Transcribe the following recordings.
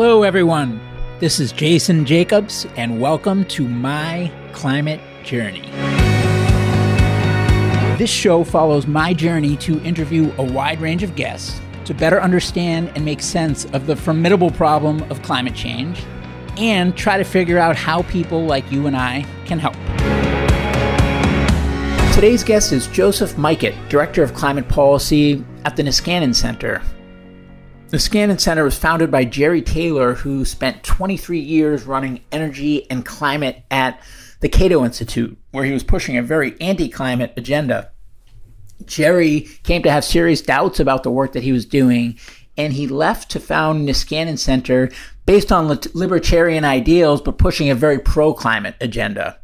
Hello, everyone. This is Jason Jacobs, and welcome to My Climate Journey. This show follows my journey to interview a wide range of guests to better understand and make sense of the formidable problem of climate change and try to figure out how people like you and I can help. Today's guest is Joseph Majkut, Director of Climate Policy at the Niskanen Center. The Niskanen Center was founded by Jerry Taylor, who spent 23 years running energy and climate at the Cato Institute, where he was pushing a very anti climate agenda. Jerry came to have serious doubts about the work that he was doing, and he left to found Niskanen Center based on libertarian ideals, but pushing a very pro climate agenda.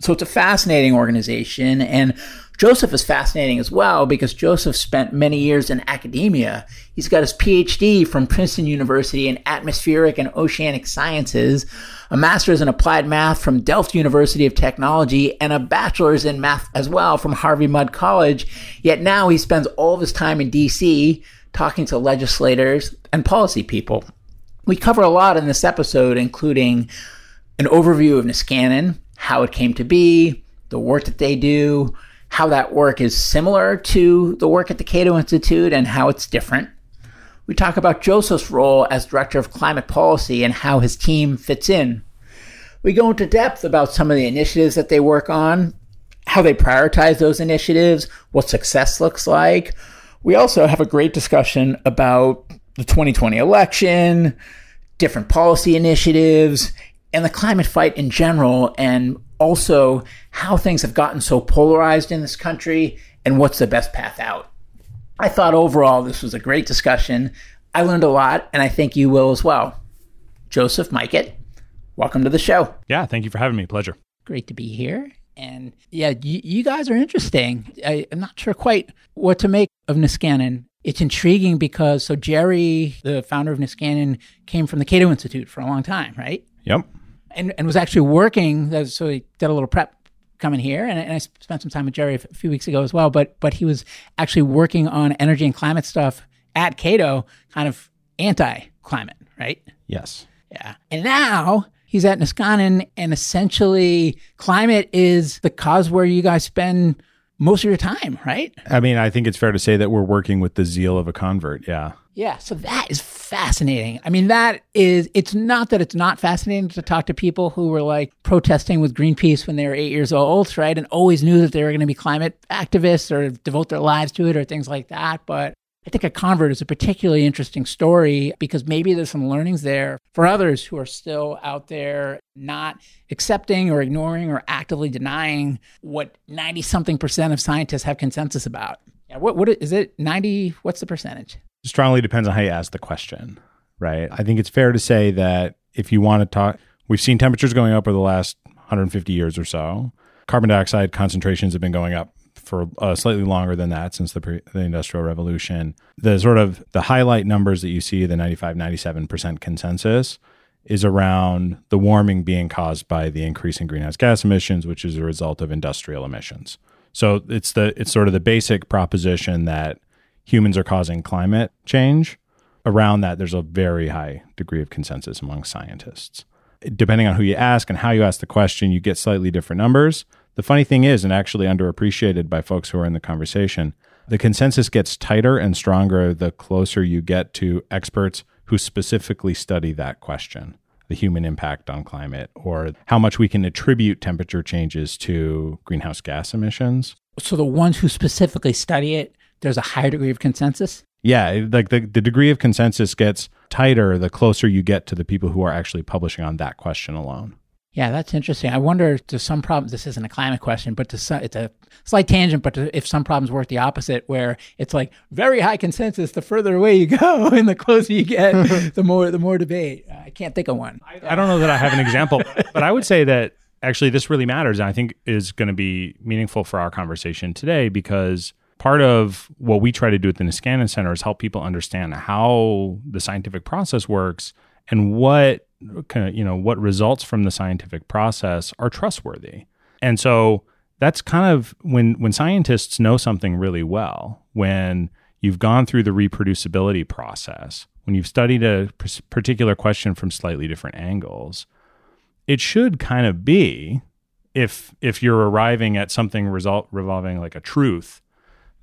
So it's a fascinating organization, and Joseph is fascinating as well because Joseph spent many years in academia. He's got his PhD from Princeton University in atmospheric and oceanic sciences, a master's in applied math from Delft University of Technology, and a bachelor's in math as well from Harvey Mudd College. Yet now he spends all of his time in DC talking to legislators and policy people. We cover a lot in this episode, including an overview of Niskanen, how it came to be, the work that they do, how that work is similar to the work at the Cato Institute and how it's different. We talk about Joseph's role as Director of Climate Policy and how his team fits in. We go into depth about some of the initiatives that they work on, how they prioritize those initiatives, what success looks like. We also have a great discussion about the 2020 election, different policy initiatives, and the climate fight in general, and also how things have gotten so polarized in this country and what's the best path out. I thought overall this was a great discussion. I learned a lot, and I think you will as well. Joseph Majkut, welcome to the show. Yeah, thank you for having me. Pleasure. Great to be here. And yeah, you, you guys are interesting. I, am not sure quite what to make of Niskanen. It's intriguing because so Jerry, the founder of Niskanen, came from the Cato Institute for a long time, right? Yep and, and was actually working. So he did a little prep coming here, and, and I spent some time with Jerry a few weeks ago as well. But but he was actually working on energy and climate stuff at Cato, kind of anti-climate, right? Yes. Yeah. And now he's at Niskanen, and essentially, climate is the cause where you guys spend most of your time, right? I mean, I think it's fair to say that we're working with the zeal of a convert. Yeah. Yeah, so that is fascinating. I mean, that is, it's not that it's not fascinating to talk to people who were like protesting with Greenpeace when they were eight years old, right? And always knew that they were going to be climate activists or devote their lives to it or things like that. But I think a convert is a particularly interesting story because maybe there's some learnings there for others who are still out there not accepting or ignoring or actively denying what 90 something percent of scientists have consensus about. Yeah, what, what is it? 90, what's the percentage? Strongly depends on how you ask the question, right? I think it's fair to say that if you want to talk, we've seen temperatures going up over the last 150 years or so. Carbon dioxide concentrations have been going up for uh, slightly longer than that since the, pre- the industrial revolution. The sort of the highlight numbers that you see, the 95, 97% consensus, is around the warming being caused by the increase in greenhouse gas emissions, which is a result of industrial emissions. So it's the it's sort of the basic proposition that humans are causing climate change, around that, there's a very high degree of consensus among scientists. Depending on who you ask and how you ask the question, you get slightly different numbers. The funny thing is, and actually underappreciated by folks who are in the conversation, the consensus gets tighter and stronger the closer you get to experts who specifically study that question the human impact on climate or how much we can attribute temperature changes to greenhouse gas emissions. So, the ones who specifically study it there's a higher degree of consensus? Yeah, like the, the degree of consensus gets tighter the closer you get to the people who are actually publishing on that question alone. Yeah, that's interesting. I wonder to some problems, this isn't a climate question, but to some, it's a slight tangent, but to, if some problems work the opposite, where it's like very high consensus, the further away you go and the closer you get, the more, the more debate. I can't think of one. I, I don't know that I have an example, but I would say that actually this really matters. And I think is going to be meaningful for our conversation today because part of what we try to do at the Niskanen Center is help people understand how the scientific process works and what you know what results from the scientific process are trustworthy. And so that's kind of when when scientists know something really well, when you've gone through the reproducibility process, when you've studied a particular question from slightly different angles, it should kind of be if if you're arriving at something result revolving like a truth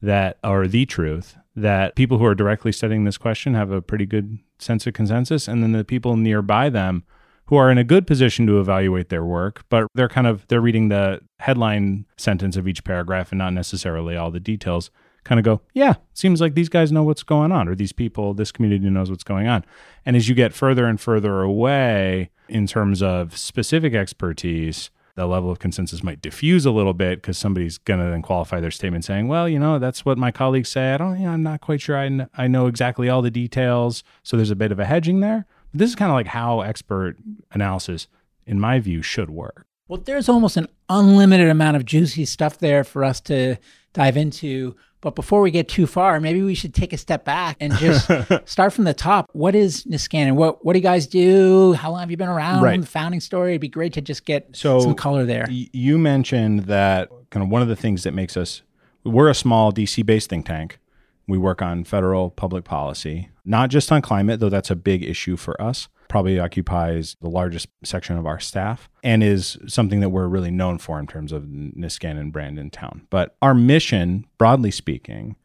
that are the truth that people who are directly studying this question have a pretty good sense of consensus and then the people nearby them who are in a good position to evaluate their work but they're kind of they're reading the headline sentence of each paragraph and not necessarily all the details kind of go yeah seems like these guys know what's going on or these people this community knows what's going on. And as you get further and further away in terms of specific expertise the level of consensus might diffuse a little bit because somebody's going to then qualify their statement saying, well, you know, that's what my colleagues say. I don't, you know, I'm not quite sure I, kn- I know exactly all the details. So there's a bit of a hedging there. But this is kind of like how expert analysis, in my view, should work. Well, there's almost an unlimited amount of juicy stuff there for us to dive into. But before we get too far, maybe we should take a step back and just start from the top. What is Niskanen? What what do you guys do? How long have you been around? Right. The founding story. It'd be great to just get So, some color there. Y- You mentioned that kind of one of the things that makes us we're a small DC based think tank. We work on federal public policy, not just on climate, though that's a big issue for us. Probably occupies the largest section of our staff and is something that we're really known for in terms of Niskanen brand in town. But our mission, broadly speaking,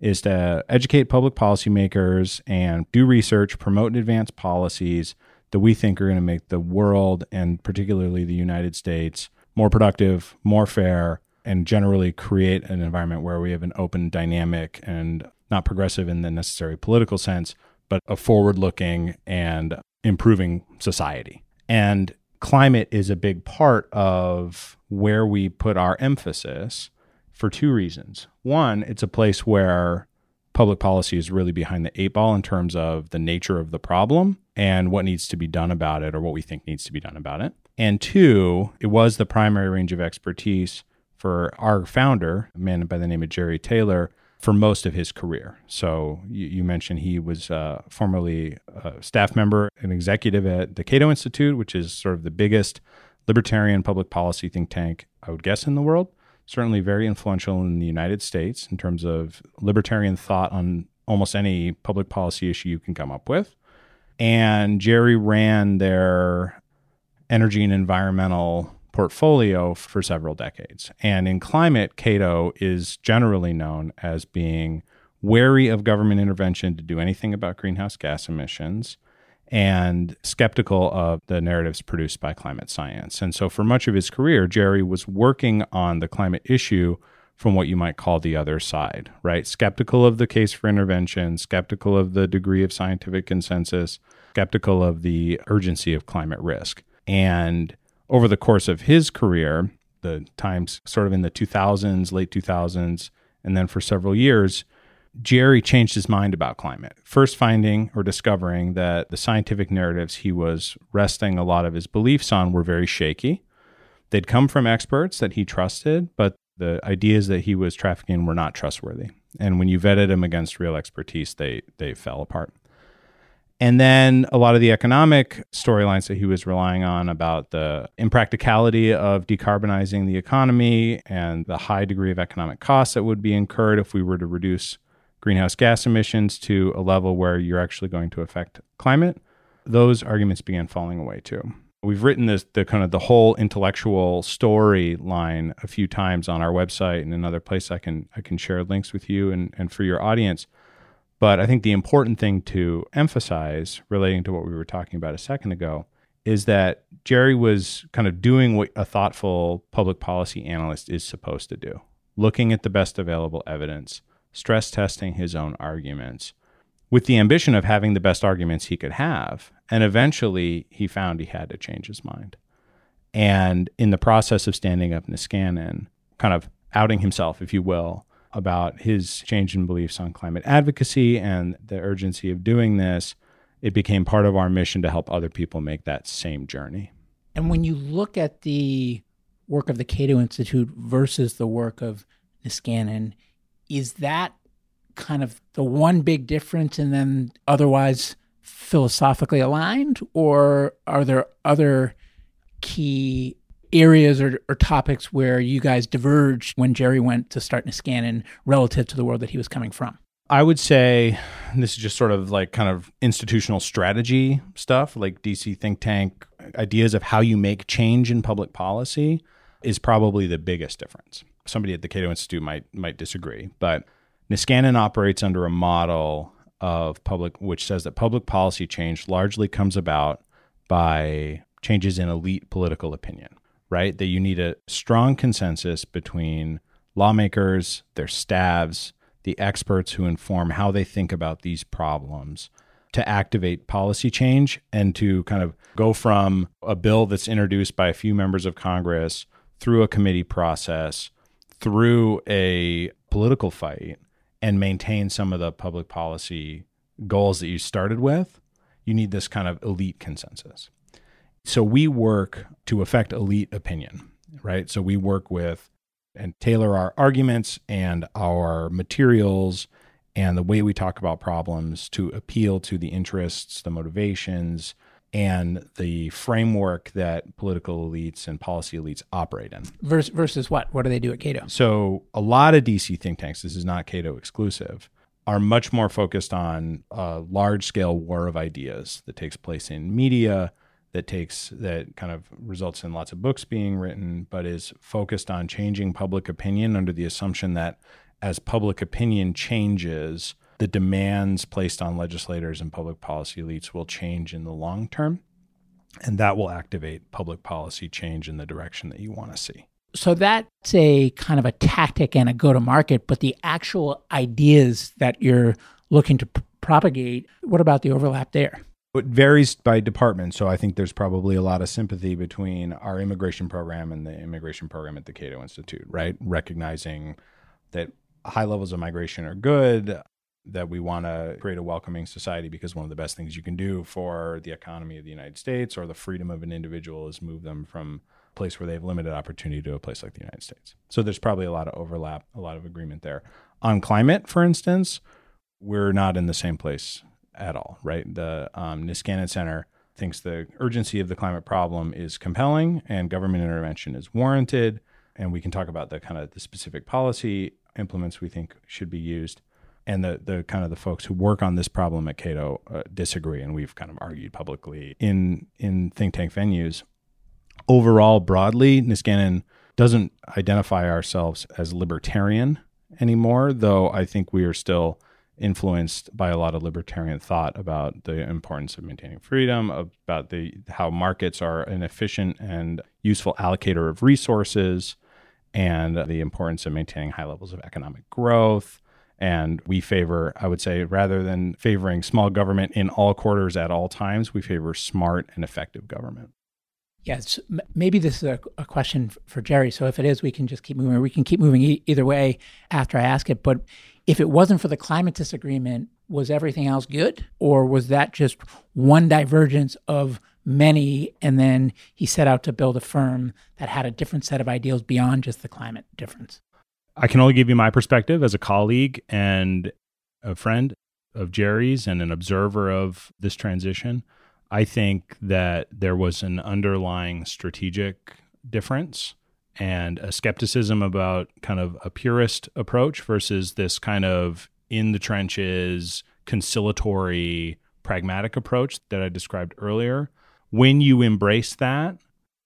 is to educate public policymakers and do research, promote and advance policies that we think are going to make the world and particularly the United States more productive, more fair, and generally create an environment where we have an open, dynamic, and not progressive in the necessary political sense, but a forward looking and improving society. And climate is a big part of where we put our emphasis for two reasons. One, it's a place where public policy is really behind the eight ball in terms of the nature of the problem and what needs to be done about it or what we think needs to be done about it. And two, it was the primary range of expertise for our founder, a man by the name of Jerry Taylor, for most of his career. So you, you mentioned he was uh, formerly a staff member and executive at the Cato Institute, which is sort of the biggest libertarian public policy think tank, I would guess, in the world. Certainly very influential in the United States in terms of libertarian thought on almost any public policy issue you can come up with. And Jerry ran their energy and environmental portfolio for several decades. And in climate, Cato is generally known as being wary of government intervention to do anything about greenhouse gas emissions and skeptical of the narratives produced by climate science. And so for much of his career, Jerry was working on the climate issue from what you might call the other side, right? Skeptical of the case for intervention, skeptical of the degree of scientific consensus, skeptical of the urgency of climate risk. And over the course of his career, the times sort of in the 2000s, late 2000s, and then for several years, Jerry changed his mind about climate. First, finding or discovering that the scientific narratives he was resting a lot of his beliefs on were very shaky. They'd come from experts that he trusted, but the ideas that he was trafficking were not trustworthy. And when you vetted them against real expertise, they they fell apart. And then a lot of the economic storylines that he was relying on about the impracticality of decarbonizing the economy and the high degree of economic costs that would be incurred if we were to reduce greenhouse gas emissions to a level where you're actually going to affect climate, those arguments began falling away too. We've written this the kind of the whole intellectual storyline a few times on our website and another place I can I can share links with you and, and for your audience. But I think the important thing to emphasize relating to what we were talking about a second ago is that Jerry was kind of doing what a thoughtful public policy analyst is supposed to do, looking at the best available evidence, stress testing his own arguments with the ambition of having the best arguments he could have. And eventually he found he had to change his mind. And in the process of standing up Niskanen, kind of outing himself, if you will, about his change in beliefs on climate advocacy and the urgency of doing this, it became part of our mission to help other people make that same journey. And when you look at the work of the Cato Institute versus the work of Niskanen, is that kind of the one big difference and then otherwise philosophically aligned? Or are there other key areas or, or topics where you guys diverged when Jerry went to start Niskanen relative to the world that he was coming from? I would say this is just sort of like kind of institutional strategy stuff, like DC think tank ideas of how you make change in public policy is probably the biggest difference. Somebody at the Cato Institute might might disagree, but Niskanen operates under a model of public which says that public policy change largely comes about by changes in elite political opinion, right? That you need a strong consensus between lawmakers, their staffs, the experts who inform how they think about these problems to activate policy change and to kind of go from a bill that's introduced by a few members of Congress through a committee process, through a political fight, and maintain some of the public policy goals that you started with. You need this kind of elite consensus. So we work to affect elite opinion, right? So we work with and tailor our arguments and our materials and the way we talk about problems to appeal to the interests, the motivations, and the framework that political elites and policy elites operate in. Versus, versus what? What do they do at Cato? So, a lot of DC think tanks, this is not Cato exclusive, are much more focused on a large scale war of ideas that takes place in media, that takes that kind of results in lots of books being written, but is focused on changing public opinion under the assumption that as public opinion changes, the demands placed on legislators and public policy elites will change in the long term. And that will activate public policy change in the direction that you want to see. So that's a kind of a tactic and a go to market, but the actual ideas that you're looking to p- propagate, what about the overlap there? It varies by department. So I think there's probably a lot of sympathy between our immigration program and the immigration program at the Cato Institute, right? Recognizing that high levels of migration are good, that we want to create a welcoming society because one of the best things you can do for the economy of the United States or the freedom of an individual is move them from a place where they have limited opportunity to a place like the United States. So there's probably a lot of overlap, a lot of agreement there. On climate, for instance, we're not in the same place at all, right? The um, Niskanen Center thinks the urgency of the climate problem is compelling and government intervention is warranted. And we can talk about the kind of the specific policy implements we think should be used. And the, the kind of the folks who work on this problem at Cato uh, disagree, and we've kind of argued publicly in in think tank venues. Overall, broadly, Niskanen doesn't identify ourselves as libertarian anymore, though I think we are still influenced by a lot of libertarian thought about the importance of maintaining freedom, about the how markets are an efficient and useful allocator of resources, and the importance of maintaining high levels of economic growth. And we favor, I would say, rather than favoring small government in all quarters at all times, we favor smart and effective government. Yes, maybe this is a, a, question for Jerry. So if it is, we can just keep moving. We can keep moving e- either way after I ask it. But if it wasn't for the climate disagreement, was everything else good? Or was that just one divergence of many, and then he set out to build a firm that had a different set of ideals beyond just the climate difference. I can only give you my perspective as a colleague and a friend of Jerry's and an observer of this transition. I think that there was an underlying strategic difference and a skepticism about kind of a purist approach versus this kind of in the trenches, conciliatory, pragmatic approach that I described earlier. When you embrace that,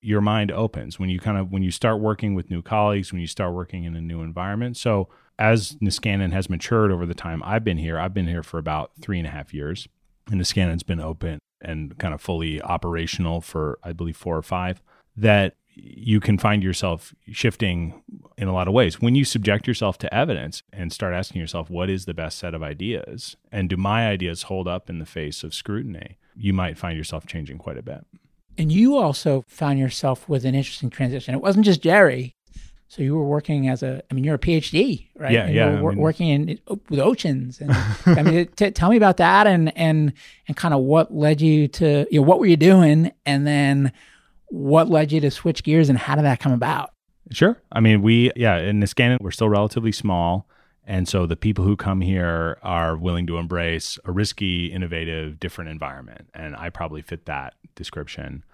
your mind opens. When you kind of when you start working with new colleagues when you start working in a new environment. So as niskanen has matured over the time i've been here i've been here for about three and a half years. And niskanen's been open and kind of fully operational for i believe four or five that you can find yourself shifting in a lot of ways when you subject yourself to evidence and start asking yourself what is the best set of ideas and do my ideas hold up in the face of scrutiny you might find yourself changing quite a bit. And you also found yourself with an interesting transition. It wasn't just Jerry. So you were working as a, I mean, you're a PhD, right? Yeah, and yeah. You were I mean, working in with oceans. And I mean, t- tell me about that and and and kind of what led you to, you know, what were you doing, and then what led you to switch gears, and how did that come about? Sure. I mean, we, yeah, in Niskanen, we're still relatively small. And so the people who come here are willing to embrace a risky, innovative, different environment. And I probably fit that description.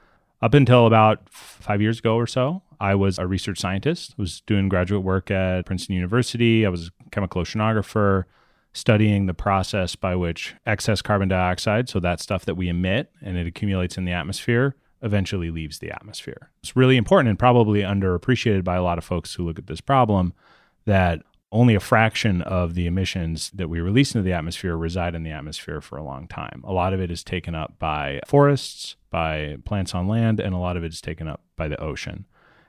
Up until about five years ago or so, I was a research scientist, was doing graduate work at Princeton University. I was a chemical oceanographer. studying the process by which excess carbon dioxide, so that stuff that we emit and it accumulates in the atmosphere, eventually leaves the atmosphere. It's really important and probably underappreciated by a lot of folks who look at this problem that only a fraction of the emissions that we release into the atmosphere reside in the atmosphere for a long time. A lot of it is taken up by forests, by plants on land, and a lot of it is taken up by the ocean.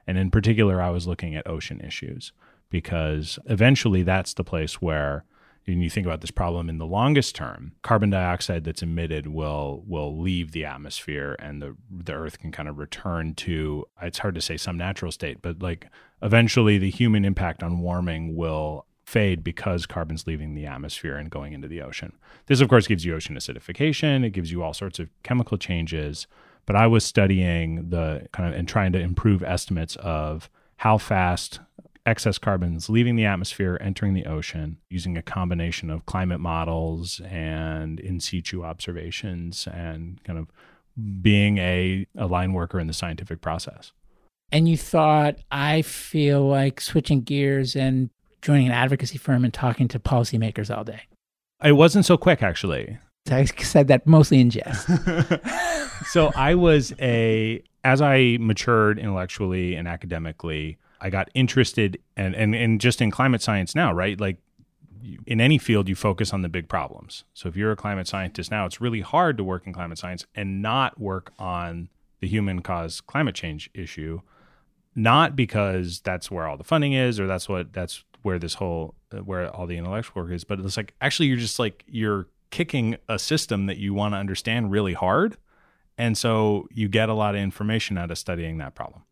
And in particular, I was looking at ocean issues because eventually that's the place where when you think about this problem in the longest term, carbon dioxide that's emitted will will leave the atmosphere and the the earth can kind of return to it's hard to say some natural state, but like eventually the human impact on warming will fade because carbon's leaving the atmosphere and going into the ocean. This of course gives you ocean acidification, it gives you all sorts of chemical changes, but I was studying the kind of and trying to improve estimates of how fast excess carbons leaving the atmosphere, entering the ocean, using a combination of climate models and in situ observations and kind of being a, a line worker in the scientific process. And you thought, I feel like switching gears and joining an advocacy firm and talking to policymakers all day. It wasn't so quick, actually. I said that mostly in jest. so I was a, as I matured intellectually and academically, I got interested and, and, and just in climate science now, right? Like in any field, you focus on the big problems. So if you're a climate scientist now, it's really hard to work in climate science and not work on the human caused climate change issue, not because that's where all the funding is or that's what that's where this whole where all the intellectual work is, but it's like actually you're just like you're kicking a system that you want to understand really hard. And so you get a lot of information out of studying that problem.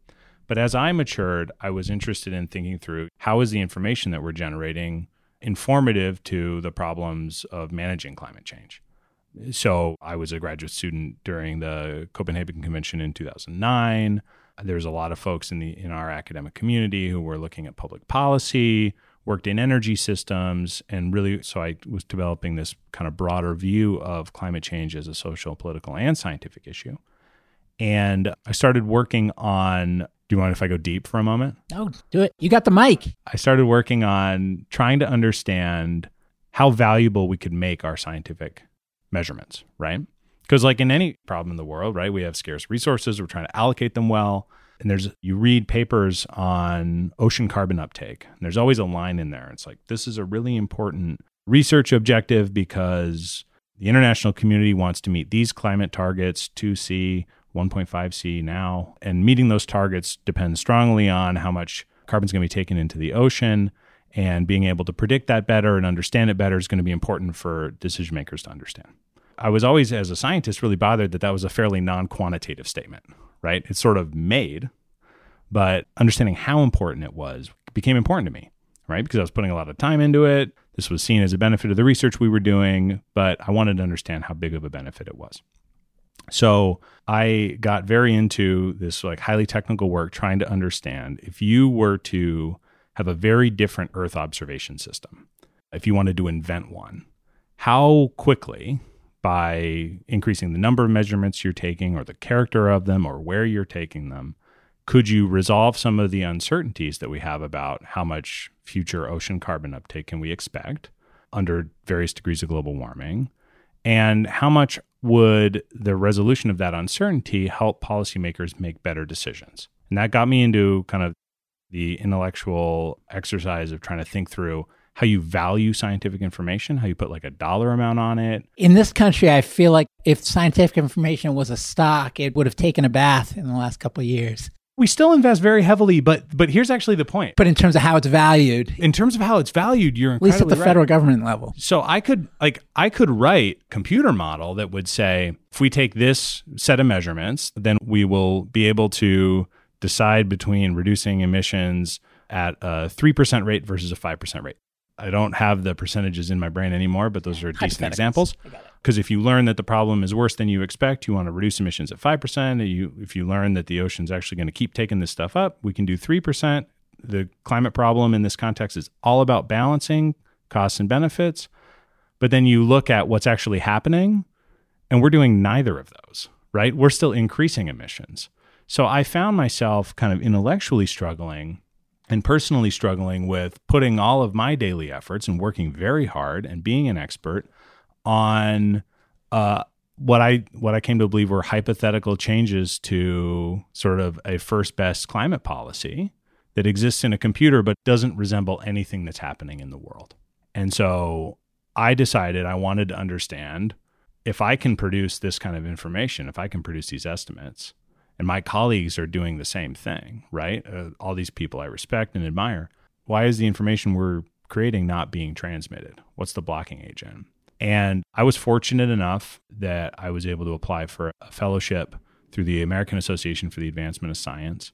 But as I matured, I was interested in thinking through how is the information that we're generating informative to the problems of managing climate change. So I was a graduate student during the Copenhagen Convention in 2009. There's a lot of folks in the in our academic community who were looking at public policy, worked in energy systems, and really so I was developing this kind of broader view of climate change as a social, political, and scientific issue. And I started working on do you mind if I go deep for a moment? No, do it. You got the mic. I started working on trying to understand how valuable we could make our scientific measurements, right? Because, like in any problem in the world, right, we have scarce resources, we're trying to allocate them well. And there's, you read papers on ocean carbon uptake, and there's always a line in there. It's like, this is a really important research objective because the international community wants to meet these climate targets to see 1.5C now. And meeting those targets depends strongly on how much carbon is going to be taken into the ocean. And being able to predict that better and understand it better is going to be important for decision makers to understand. I was always, as a scientist, really bothered that that was a fairly non quantitative statement, right? It's sort of made, but understanding how important it was became important to me, right? Because I was putting a lot of time into it. This was seen as a benefit of the research we were doing, but I wanted to understand how big of a benefit it was. So I got very into this like highly technical work trying to understand if you were to have a very different Earth observation system, if you wanted to invent one, how quickly by increasing the number of measurements you're taking or the character of them or where you're taking them, could you resolve some of the uncertainties that we have about how much future ocean carbon uptake can we expect under various degrees of global warming? And how much would the resolution of that uncertainty help policymakers make better decisions? And that got me into kind of the intellectual exercise of trying to think through how you value scientific information, how you put like a dollar amount on it. In this country, I feel like if scientific information was a stock, it would have taken a bath in the last couple of years we still invest very heavily, but but here's actually the point. But in terms of how it's valued, in terms of how it's valued, you're at least at the right. federal government level. So I could like I could write computer model that would say if we take this set of measurements, then we will be able to decide between reducing emissions at a three percent rate versus a five percent rate. I don't have the percentages in my brain anymore, but those are decent examples. Because if you learn that the problem is worse than you expect, you want to reduce emissions at 5%. You, if you learn that the ocean's actually going to keep taking this stuff up, we can do 3%. The climate problem in this context is all about balancing costs and benefits. But then you look at what's actually happening, and we're doing neither of those, right? We're still increasing emissions. So I found myself kind of intellectually struggling and personally struggling with putting all of my daily efforts and working very hard and being an expert on uh, what I what I came to believe were hypothetical changes to sort of a first best climate policy that exists in a computer but doesn't resemble anything that's happening in the world. And so I decided I wanted to understand if I can produce this kind of information, if I can produce these estimates, and my colleagues are doing the same thing, right? Uh, all these people I respect and admire. Why is the information we're creating not being transmitted? What's the blocking agent? And I was fortunate enough that I was able to apply for a fellowship through the American Association for the Advancement of Science.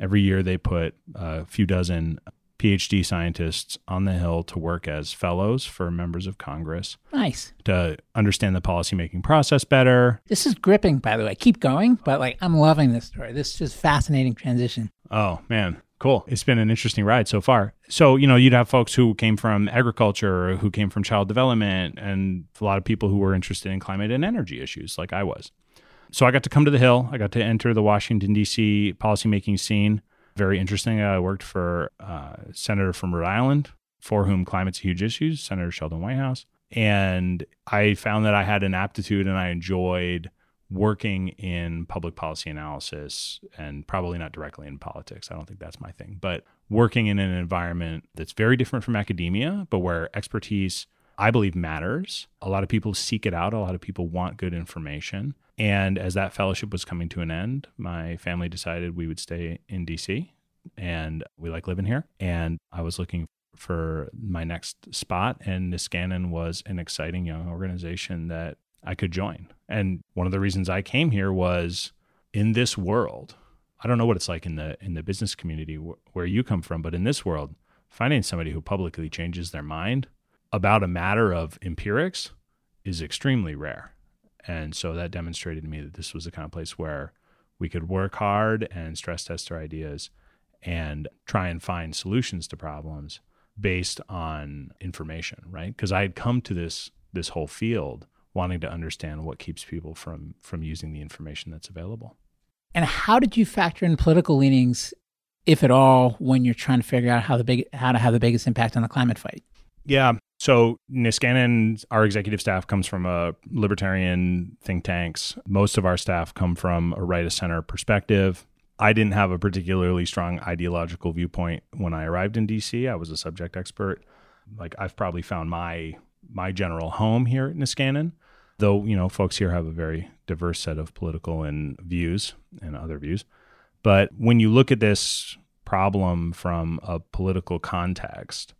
Every year they put a few dozen PhD scientists on the Hill to work as fellows for members of Congress. Nice. To understand the policymaking process better. This is gripping, by the way. Keep going, but like I'm loving this story. This is just fascinating transition. Oh, man. Cool. It's been an interesting ride so far. So, you know, you'd have folks who came from agriculture, who came from child development, and a lot of people who were interested in climate and energy issues, like I was. So I got to come to the Hill. I got to enter the Washington, D.C. policymaking scene very interesting. I worked for uh, a senator from Rhode Island, for whom climate's a huge issue, Senator Sheldon Whitehouse. And I found that I had an aptitude and I enjoyed working in public policy analysis and probably not directly in politics. I don't think that's my thing, but working in an environment that's very different from academia, but where expertise, I believe, matters. A lot of people seek it out, a lot of people want good information. And as that fellowship was coming to an end, my family decided we would stay in DC and we like living here. And I was looking for my next spot, and Niskanen was an exciting young organization that I could join. And one of the reasons I came here was in this world. I don't know what it's like in the in the business community wh- where you come from, but in this world, finding somebody who publicly changes their mind about a matter of empirics is extremely rare. And so that demonstrated to me that this was the kind of place where we could work hard and stress test our ideas and try and find solutions to problems based on information, right? Because I had come to this this whole field wanting to understand what keeps people from from using the information that's available. And how did you factor in political leanings, if at all, when you're trying to figure out how the big how to have the biggest impact on the climate fight? Yeah, so Niskanen, our executive staff comes from a libertarian think tanks. Most of our staff come from a right of center perspective. I didn't have a particularly strong ideological viewpoint when I arrived in DC. I was a subject expert. Like I've probably found my my general home here at Niskanen, though you know folks here have a very diverse set of political and views and other views. But when you look at this problem from a political context,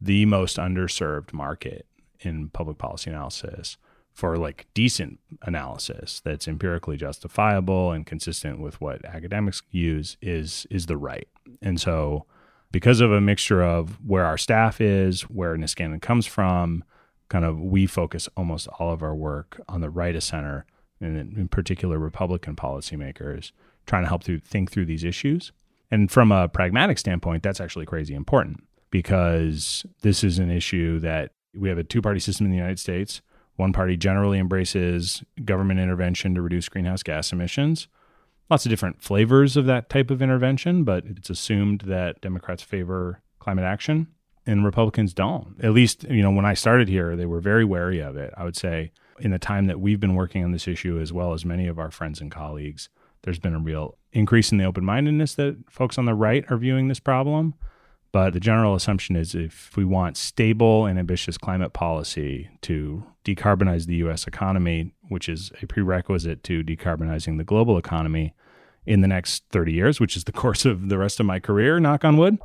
the most underserved market in public policy analysis for like decent analysis that's empirically justifiable and consistent with what academics use is is the right. And so because of a mixture of where our staff is, where Niskanen comes from, kind of we focus almost all of our work on the right of center and in particular Republican policymakers trying to help through think through these issues. And from a pragmatic standpoint, that's actually crazy important because this is an issue that we have a two party system in the United States. One party generally embraces government intervention to reduce greenhouse gas emissions. Lots of different flavors of that type of intervention, but it's assumed that Democrats favor climate action and Republicans don't. At least, you know, when I started here, they were very wary of it. I would say in the time that we've been working on this issue, as well as many of our friends and colleagues, there's been a real increase in the open mindedness that folks on the right are viewing this problem. But the general assumption is if we want stable and ambitious climate policy to decarbonize the US economy, which is a prerequisite to decarbonizing the global economy in the next 30 years, which is the course of the rest of my career, knock on wood,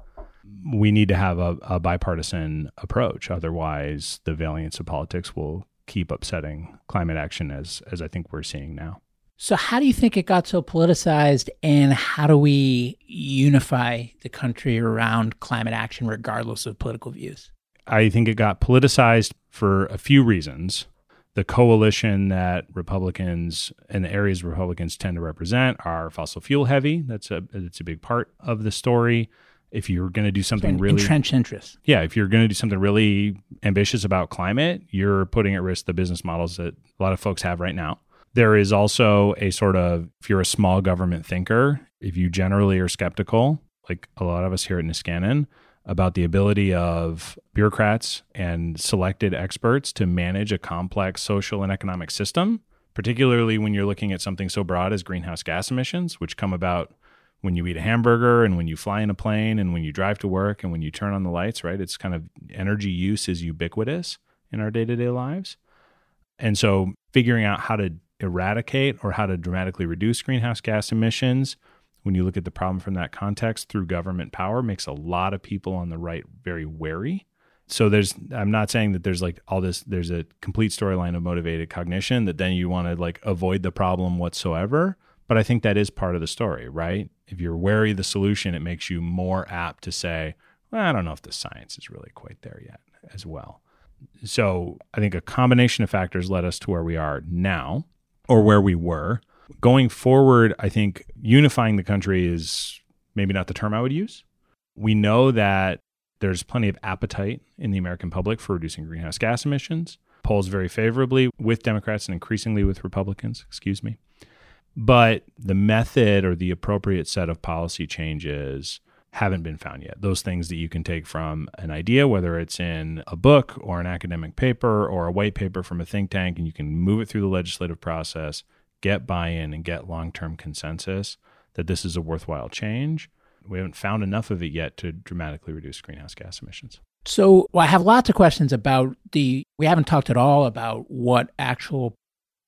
we need to have a, a bipartisan approach. Otherwise, the valiance of politics will keep upsetting climate action as, as I think we're seeing now. So, how do you think it got so politicized, and how do we unify the country around climate action, regardless of political views? I think it got politicized for a few reasons. The coalition that Republicans and the areas Republicans tend to represent are fossil fuel heavy. That's a it's a big part of the story. If you're going to do something really entrenched interests, yeah, if you're going to do something really ambitious about climate, you're putting at risk the business models that a lot of folks have right now. There is also a sort of, if you're a small government thinker, if you generally are skeptical like a lot of us here at Niskanen, about the ability of bureaucrats and selected experts to manage a complex social and economic system, particularly when you're looking at something so broad as greenhouse gas emissions, which come about when you eat a hamburger and when you fly in a plane and when you drive to work and when you turn on the lights, right? It's kind of energy use is ubiquitous in our day to day lives. And so figuring out how to eradicate or how to dramatically reduce greenhouse gas emissions. When you look at the problem from that context through government power makes a lot of people on the right very wary. So there's i'm not saying that there's like all this there's a complete storyline of motivated cognition that then you want to like avoid the problem whatsoever. But i think that is part of the story right? If you're wary of the solution it makes you more apt to say well, i don't know if the science is really quite there yet as well. So i think a combination of factors led us to where we are now or where we were Going forward, I think unifying the country is maybe not the term I would use. We know that there's plenty of appetite in the American public for reducing greenhouse gas emissions. Polls very favorably with Democrats and increasingly with Republicans, excuse me. But the method or the appropriate set of policy changes haven't been found yet. Those things that you can take from an idea, whether it's in a book or an academic paper or a white paper from a think tank, and you can move it through the legislative process get buy in and get long term consensus that this is a worthwhile change. We haven't found enough of it yet to dramatically reduce greenhouse gas emissions. So well, I have lots of questions about the. We haven't talked at all about what actual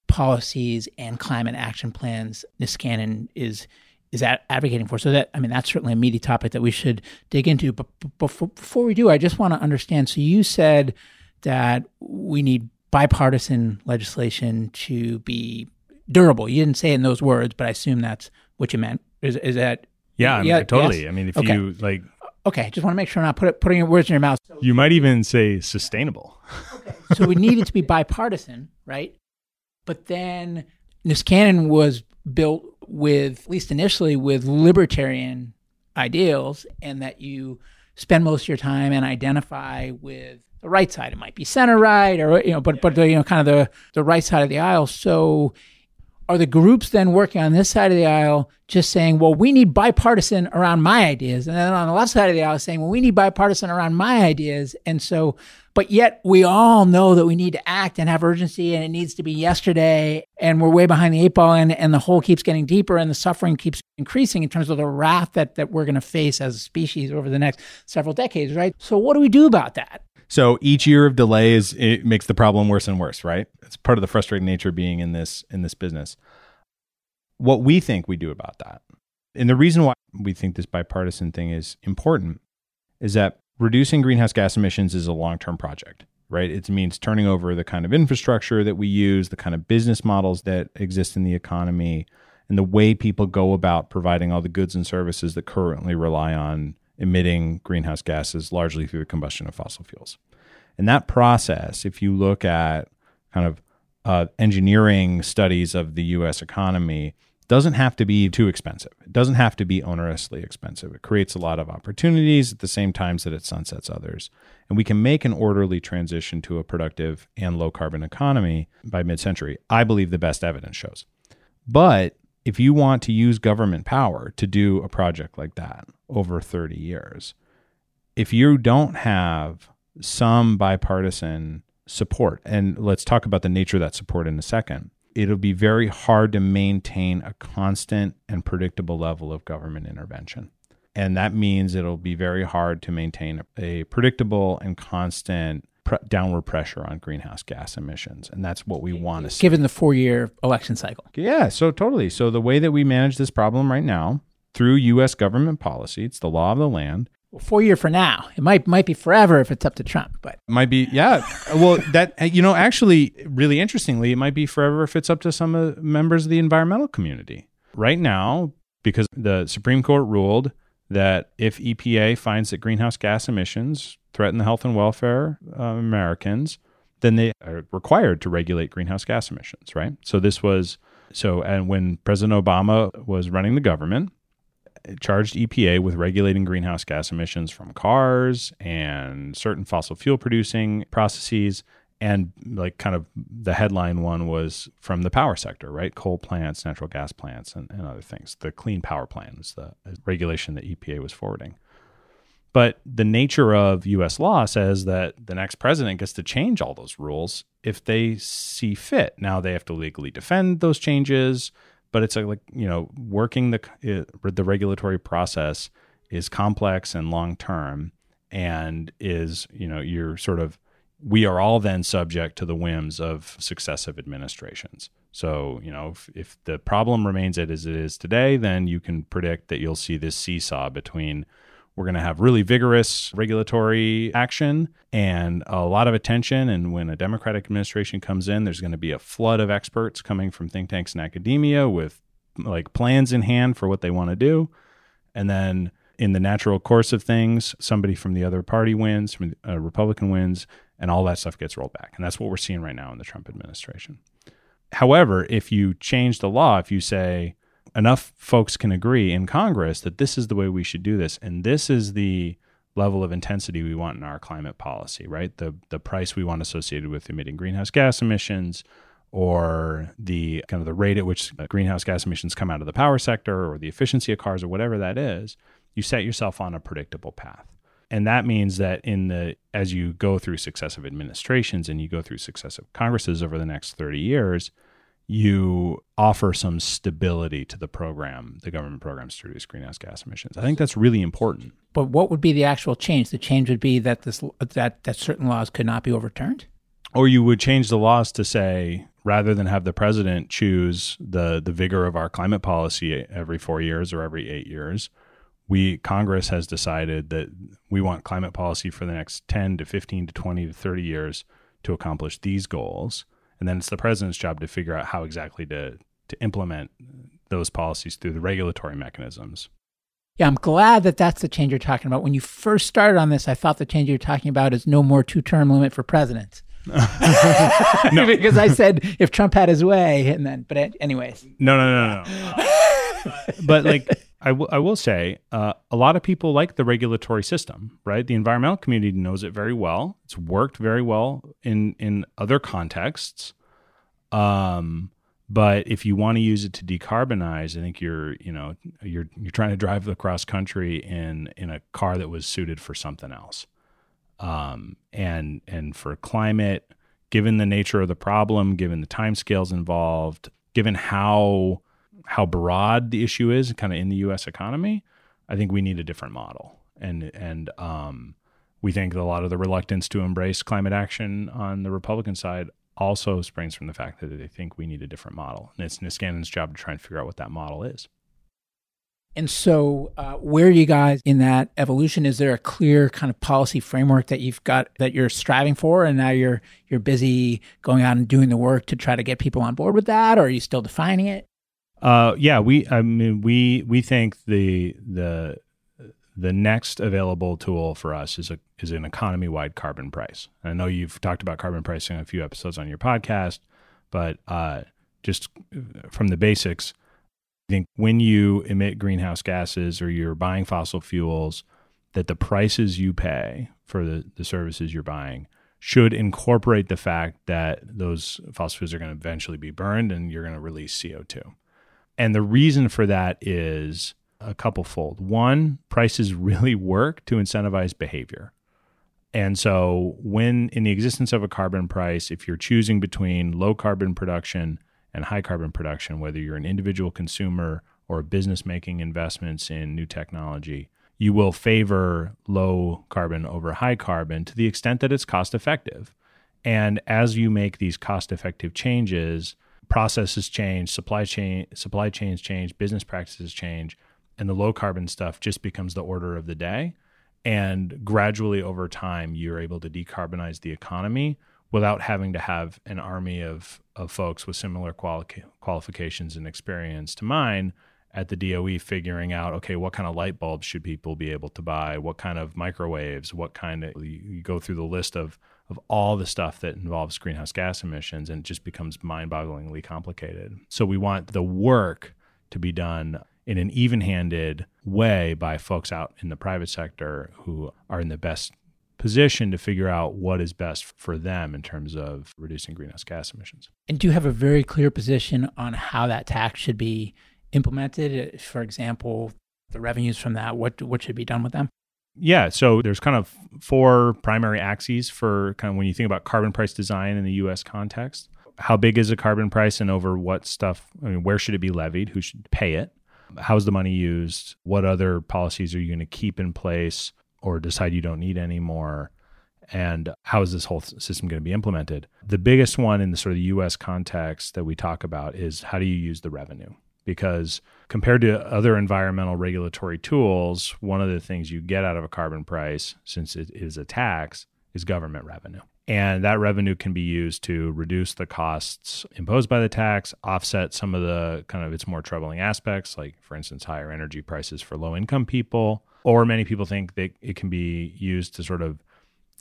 policies and climate action plans Niskanen is is that advocating for. So that I mean that's certainly a meaty topic that we should dig into. But before, before we do, I just want to understand. So you said that we need bipartisan legislation to be durable. You didn't say it in those words, but I assume that's what you meant. Is is that? Yeah, I mean, yeah totally. Yes? I mean, if okay. you like, okay, just want to make sure I'm not put, putting words in your mouth. You might even say sustainable. okay, so we need it to be bipartisan, right? But then Niskanen was built with, at least initially, with libertarian ideals, and that you spend most of your time and identify with the right side. It might be center right, or you know, but but the, you know, kind of the the right side of the aisle. So are the groups then working on this side of the aisle just saying, well, we need bipartisan around my ideas? And then on the left side of the aisle saying, well, we need bipartisan around my ideas. And so, but yet we all know that we need to act and have urgency and it needs to be yesterday. And we're way behind the eight ball and, and the hole keeps getting deeper and the suffering keeps increasing in terms of the wrath that, that we're going to face as a species over the next several decades, right? So what do we do about that? So each year of delay is it makes the problem worse and worse, right? It's part of the frustrating nature of being in this in this business. What we think we do about that, and the reason why we think this bipartisan thing is important, is that reducing greenhouse gas emissions is a long term project, right? It means turning over the kind of infrastructure that we use, the kind of business models that exist in the economy, and the way people go about providing all the goods and services that currently rely on emitting greenhouse gases largely through the combustion of fossil fuels. And that process, if you look at kind of uh, engineering studies of the US economy, doesn't have to be too expensive. It doesn't have to be onerously expensive. It creates a lot of opportunities at the same times that it sunsets others. And we can make an orderly transition to a productive and low carbon economy by mid century. I believe the best evidence shows. But if you want to use government power to do a project like that over 30 years, if you don't have some bipartisan support, and let's talk about the nature of that support in a second, it'll be very hard to maintain a constant and predictable level of government intervention. And that means it'll be very hard to maintain a predictable and constant pre- downward pressure on greenhouse gas emissions, and that's what we want to see. Given the four-year election cycle. Yeah, so totally. So the way that we manage this problem right now through U.S. government policy, it's the law of the land. Well, four year for now. It might might be forever if it's up to Trump, but might be. Yeah. well, that you know, actually, really interestingly, it might be forever if it's up to some uh, members of the environmental community. Right now, because the Supreme Court ruled that if EPA finds that greenhouse gas emissions threaten the health and welfare of Americans, then they are required to regulate greenhouse gas emissions, right? So this was so and when President Obama was running the government, charged EPA with regulating greenhouse gas emissions from cars and certain fossil fuel producing processes and like kind of the headline one was from the power sector, right? Coal plants, natural gas plants, and, and other things. The Clean Power Plan is the regulation that EPA was forwarding. But the nature of US law says that the next president gets to change all those rules if they see fit. Now they have to legally defend those changes, but it's like, you know, working the uh, the regulatory process is complex and long term and is, you know, you're sort of we are all then subject to the whims of successive administrations. So, you know, if, if the problem remains as it is today, then you can predict that you'll see this seesaw between we're going to have really vigorous regulatory action and a lot of attention. And when a Democratic administration comes in, there's going to be a flood of experts coming from think tanks and academia with like plans in hand for what they want to do. And then in the natural course of things, somebody from the other party wins, from a uh, Republican wins, and all that stuff gets rolled back. And that's what we're seeing right now in the Trump administration. However, if you change the law, if you say enough folks can agree in Congress that this is the way we should do this, and this is the level of intensity we want in our climate policy, right? The the price we want associated with emitting greenhouse gas emissions or the kind of the rate at which greenhouse gas emissions come out of the power sector or the efficiency of cars or whatever that is, you set yourself on a predictable path. And that means that in the as you go through successive administrations and you go through successive Congresses over the next 30 years, you offer some stability to the program, the government programs to reduce greenhouse gas emissions. I think that's really important. But what would be the actual change? The change would be that this that that certain laws could not be overturned? Or you would change the laws to say rather than have the president choose the the vigor of our climate policy every 4 years or every 8 years, we Congress has decided that we want climate policy for the next 10 to 15 to 20 to 30 years to accomplish these goals. And then it's the president's job to figure out how exactly to to implement those policies through the regulatory mechanisms. Yeah, I'm glad that that's the change you're talking about. When you first started on this, I thought the change you're talking about is no more two term limit for presidents. because I said if Trump had his way, and then, but anyways. No, no, no, no. but like I, w- I will say, uh, a lot of people like the regulatory system, right? The environmental community knows it very well. It's worked very well in in other contexts. Um, but if you want to use it to decarbonize, I think you're you know you're you're trying to drive across country in in a car that was suited for something else. Um, and and for climate, given the nature of the problem, given the timescales involved, given how how broad the issue is kind of in the US economy, I think we need a different model. And and um, we think a lot of the reluctance to embrace climate action on the Republican side also springs from the fact that they think we need a different model. And it's Niskanen's job to try and figure out what that model is. And so, uh, where are you guys in that evolution? Is there a clear kind of policy framework that you've got that you're striving for, and now you're you're busy going out and doing the work to try to get people on board with that, or are you still defining it? Uh, yeah, we I mean we we think the the the next available tool for us is a is an economy wide carbon price. I know you've talked about carbon pricing a few episodes on your podcast, but uh, just from the basics, I think when you emit greenhouse gases or you're buying fossil fuels, that the prices you pay for the, the services you're buying should incorporate the fact that those fossil fuels are going to eventually be burned and you're going to release CO2. And the reason for that is a couple fold. One, prices really work to incentivize behavior. And so, when in the existence of a carbon price, if you're choosing between low carbon production and high carbon production, whether you're an individual consumer or a business making investments in new technology, you will favor low carbon over high carbon to the extent that it's cost effective. And as you make these cost effective changes, processes change, supply chain supply chains change, business practices change, and the low carbon stuff just becomes the order of the day. And gradually over time, you're able to decarbonize the economy without having to have an army of, of folks with similar quali- qualifications and experience to mine at the DOE figuring out, okay, what kind of light bulbs should people be able to buy? What kind of microwaves? What kind of, you, you go through the list of of all the stuff that involves greenhouse gas emissions and it just becomes mind-bogglingly complicated. So we want the work to be done in an even-handed way by folks out in the private sector who are in the best position to figure out what is best for them in terms of reducing greenhouse gas emissions. And do you have a very clear position on how that tax should be implemented? For example, the revenues from that, what what should be done with them? Yeah, so there's kind of four primary axes for kind of when you think about carbon price design in the US context. How big is a carbon price and over what stuff, I mean, where should it be levied? Who should pay it? How's the money used? What other policies are you going to keep in place or decide you don't need anymore? And how is this whole system going to be implemented? The biggest one in the sort of US context that we talk about is how do you use the revenue? Because compared to other environmental regulatory tools, one of the things you get out of a carbon price, since it is a tax, is government revenue. And that revenue can be used to reduce the costs imposed by the tax, offset some of the kind of its more troubling aspects, like, for instance, higher energy prices for low income people. Or many people think that it can be used to sort of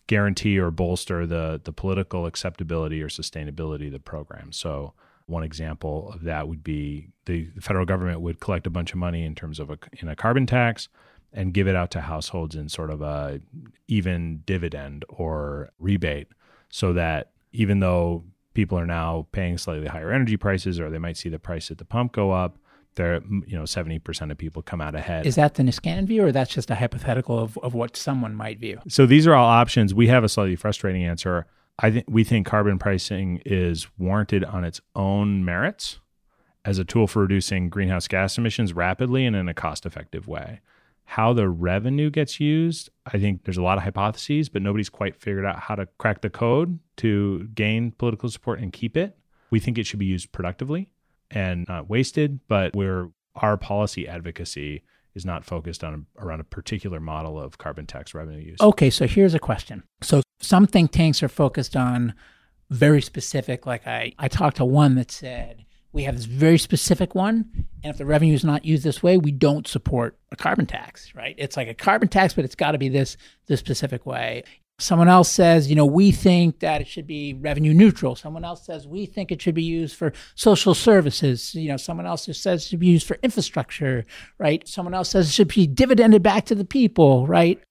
guarantee or bolster the, the political acceptability or sustainability of the program. So, one example of that would be the federal government would collect a bunch of money in terms of a, in a carbon tax and give it out to households in sort of a even dividend or rebate so that even though people are now paying slightly higher energy prices or they might see the price at the pump go up there you know 70% of people come out ahead. Is that the niskanen view or that's just a hypothetical of, of what someone might view? So these are all options. We have a slightly frustrating answer i think we think carbon pricing is warranted on its own merits as a tool for reducing greenhouse gas emissions rapidly and in a cost effective way how the revenue gets used, I think there's a lot of hypotheses, but nobody's quite figured out how to crack the code to gain political support and keep it. We think it should be used productively and not wasted, but where our policy advocacy is not focused on around a particular model of carbon tax revenue use. Okay, so here's a question. So some think tanks are focused on very specific, like I, I talked to one that said, we have this very specific one and if the revenue is not used this way we don't support a carbon tax right it's like a carbon tax but it's got to be this this specific way someone else says you know we think that it should be revenue neutral someone else says we think it should be used for social services you know someone else says it should be used for infrastructure right someone else says it should be dividended back to the people right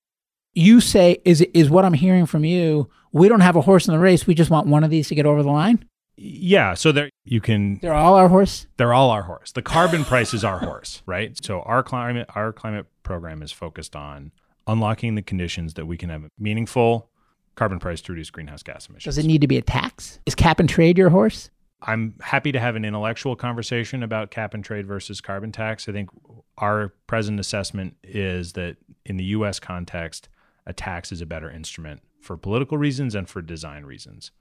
you say is is what i'm hearing from you we don't have a horse in the race we just want one of these to get over the line yeah, so there you can. They're all our horse. They're all our horse. The carbon price is our horse, right? So our climate, our climate program is focused on unlocking the conditions that we can have a meaningful carbon price to reduce greenhouse gas emissions. Does it need to be a tax? Is cap and trade your horse? I'm happy to have an intellectual conversation about cap and trade versus carbon tax. I think our present assessment is that in the U.S. context, a tax is a better instrument for political reasons and for design reasons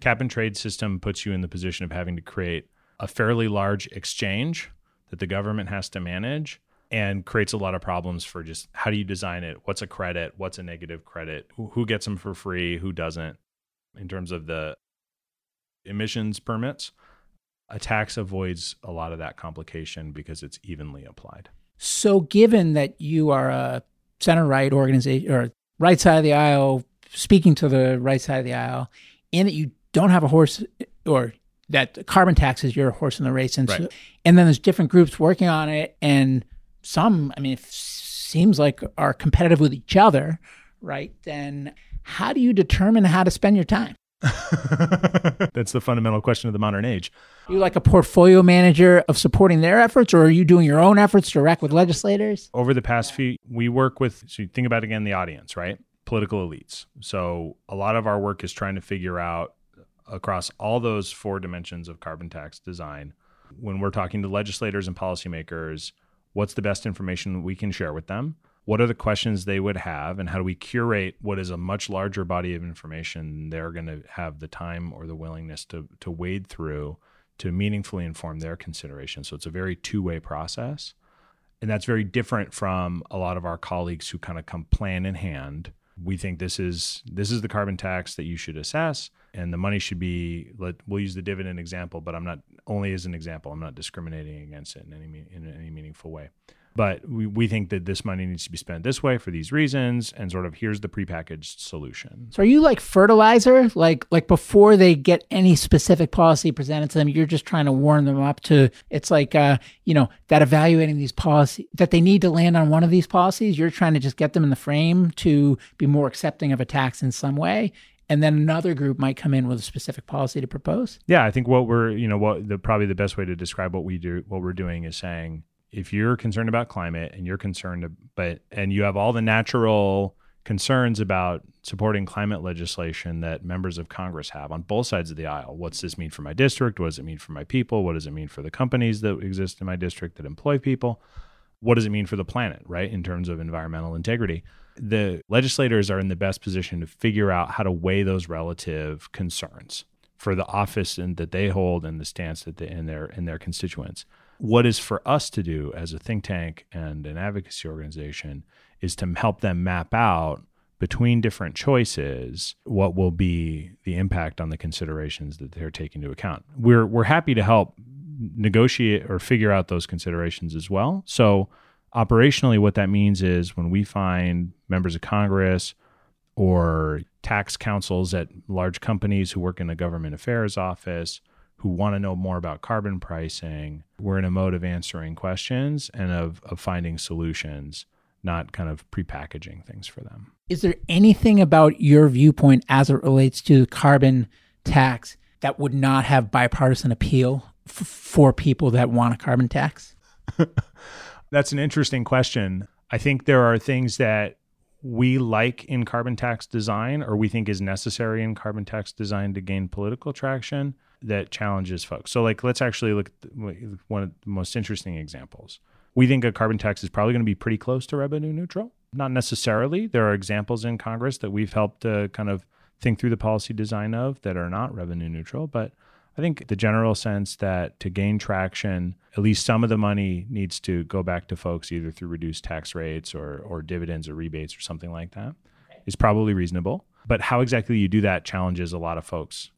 cap and trade system puts you in the position of having to create a fairly large exchange that the government has to manage and creates a lot of problems for just how do you design it? What's a credit? What's a negative credit? Who gets them for free? Who doesn't? In terms of the emissions permits, a tax avoids a lot of that complication because it's evenly applied. So, given that you are a center right organization or right side of the aisle, speaking to the right side of the aisle, and that you don't have a horse or that carbon tax is your horse in the race. And, right. so, and then there's different groups working on it. And some, I mean, it seems like are competitive with each other, right? Then how do you determine how to spend your time? That's the fundamental question of the modern age. Are you like a portfolio manager of supporting their efforts, or are you doing your own efforts direct with legislators? Over the past few, we work with, so you think about again the audience, right? Political elites. So a lot of our work is trying to figure out across all those four dimensions of carbon tax design. When we're talking to legislators and policymakers, what's the best information we can share with them? What are the questions they would have, and how do we curate what is a much larger body of information they're going to have the time or the willingness to, to wade through to meaningfully inform their consideration? So it's a very two way process. And that's very different from a lot of our colleagues who kind of come plan in hand. We think this is this is the carbon tax that you should assess and the money should be let we'll use the dividend example but i'm not only as an example i'm not discriminating against it in any in any meaningful way but we, we think that this money needs to be spent this way for these reasons and sort of here's the prepackaged solution So are you like fertilizer? Like like before they get any specific policy presented to them, you're just trying to warm them up to it's like uh, you know, that evaluating these policies that they need to land on one of these policies, you're trying to just get them in the frame to be more accepting of a tax in some way. And then another group might come in with a specific policy to propose. yeah i think what we're you know what the probably the best way to describe what we do what we're doing is saying if you're concerned about climate and you're concerned but and you have all the natural concerns about supporting climate legislation that members of Congress have on both sides of the aisle. What's this mean for my district? What does it mean for my people? What does it mean for the companies that exist in my district that employ people? What does it mean for the planet, right? In terms of environmental integrity. The legislators are in the best position to figure out how to weigh those relative concerns for the office and that they hold and the stance that they in their in their constituents. What is for us to do as a think tank and an advocacy organization is to help them map out between different choices what will be the impact on the considerations that they're taking into account. We're we're happy to help negotiate or figure out those considerations as well. So operationally what that means is when we find members of Congress or tax counsels at large companies who work in the government affairs office who want to know more about carbon pricing, we're in a mode of answering questions and of, of finding solutions, not kind of prepackaging things for them. Is there anything about your viewpoint as it relates to carbon tax that would not have bipartisan appeal f- for people that want a carbon tax? That's an interesting question. I think there are things that we like in carbon tax design or we think is necessary in carbon tax design to gain political traction that challenges folks. So like let's actually look at one of the most interesting examples. We think a carbon tax is probably going to be pretty close to revenue neutral. Not necessarily. There are examples in Congress that we've helped to kind of think through the policy design of that are not revenue neutral, but I think the general sense that to gain traction, at least some of the money needs to go back to folks either through reduced tax rates or, or dividends or rebates or something like that is probably reasonable. But how exactly you do that challenges a lot of folks.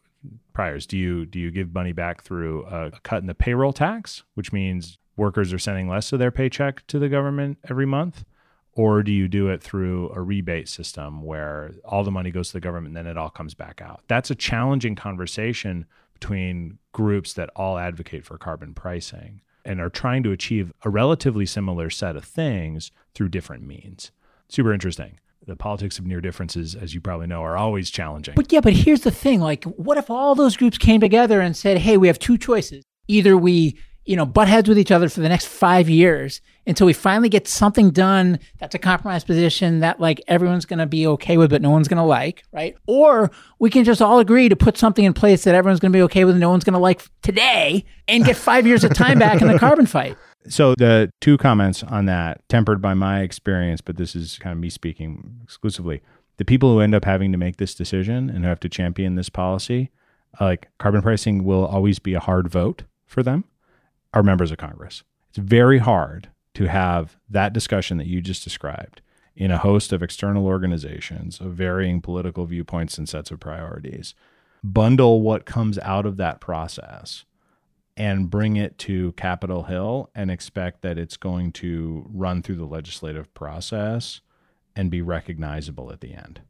Priors, do you do you give money back through a cut in the payroll tax, which means workers are sending less of their paycheck to the government every month? Or do you do it through a rebate system where all the money goes to the government and then it all comes back out? That's a challenging conversation between groups that all advocate for carbon pricing and are trying to achieve a relatively similar set of things through different means. Super interesting. The politics of near differences, as you probably know, are always challenging. But yeah, but here's the thing like, what if all those groups came together and said, hey, we have two choices. Either we you know, butt heads with each other for the next five years until we finally get something done that's a compromise position that like everyone's going to be okay with, but no one's going to like, right? Or we can just all agree to put something in place that everyone's going to be okay with and no one's going to like today and get five years of time back in the carbon fight. So the two comments on that, tempered by my experience, but this is kind of me speaking exclusively. The people who end up having to make this decision and who have to champion this policy, like carbon pricing will always be a hard vote for them are members of Congress. It's very hard to have that discussion that you just described in a host of external organizations of varying political viewpoints and sets of priorities. Bundle what comes out of that process and bring it to Capitol Hill and expect that it's going to run through the legislative process and be recognizable at the end.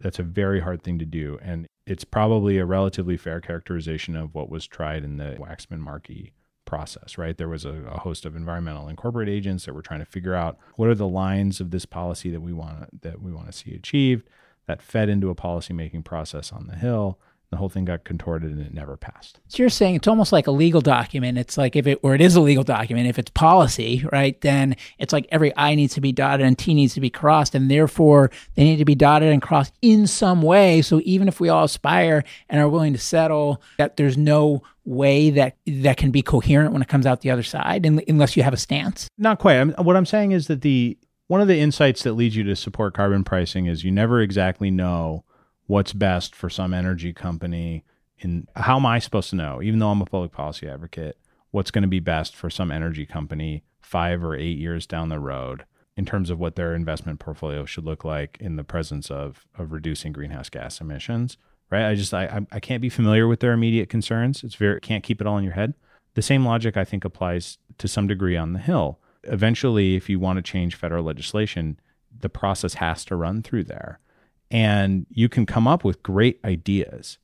That's a very hard thing to do. And it's probably a relatively fair characterization of what was tried in the Waxman Markey process, right? There was a, a, host of environmental and corporate agents that were trying to figure out what are the lines of this policy that we want that we want to see achieved. That fed into a policymaking process on the Hill. The whole thing got contorted and it never passed. So you're saying it's almost like a legal document. It's like if it, or it is a legal document, if it's policy, right, then it's like every I needs to be dotted and T needs to be crossed. And therefore they need to be dotted and crossed in some way. So even if we all aspire and are willing to settle that there's no way that that can be coherent when it comes out the other side unless you have a stance not quite I'm, what i'm saying is that the one of the insights that leads you to support carbon pricing is you never exactly know what's best for some energy company and how am I supposed to know, even though I'm a public policy advocate, what's going to be best for some energy company five or eight years down the road in terms of what their investment portfolio should look like in the presence of of reducing greenhouse gas emissions. Right. I just I I can't be familiar with their immediate concerns. It's very can't keep it all in your head. The same logic I think applies to some degree on the Hill. eventually, if you want to change federal legislation, the process has to run through there. And you can come up with great ideas.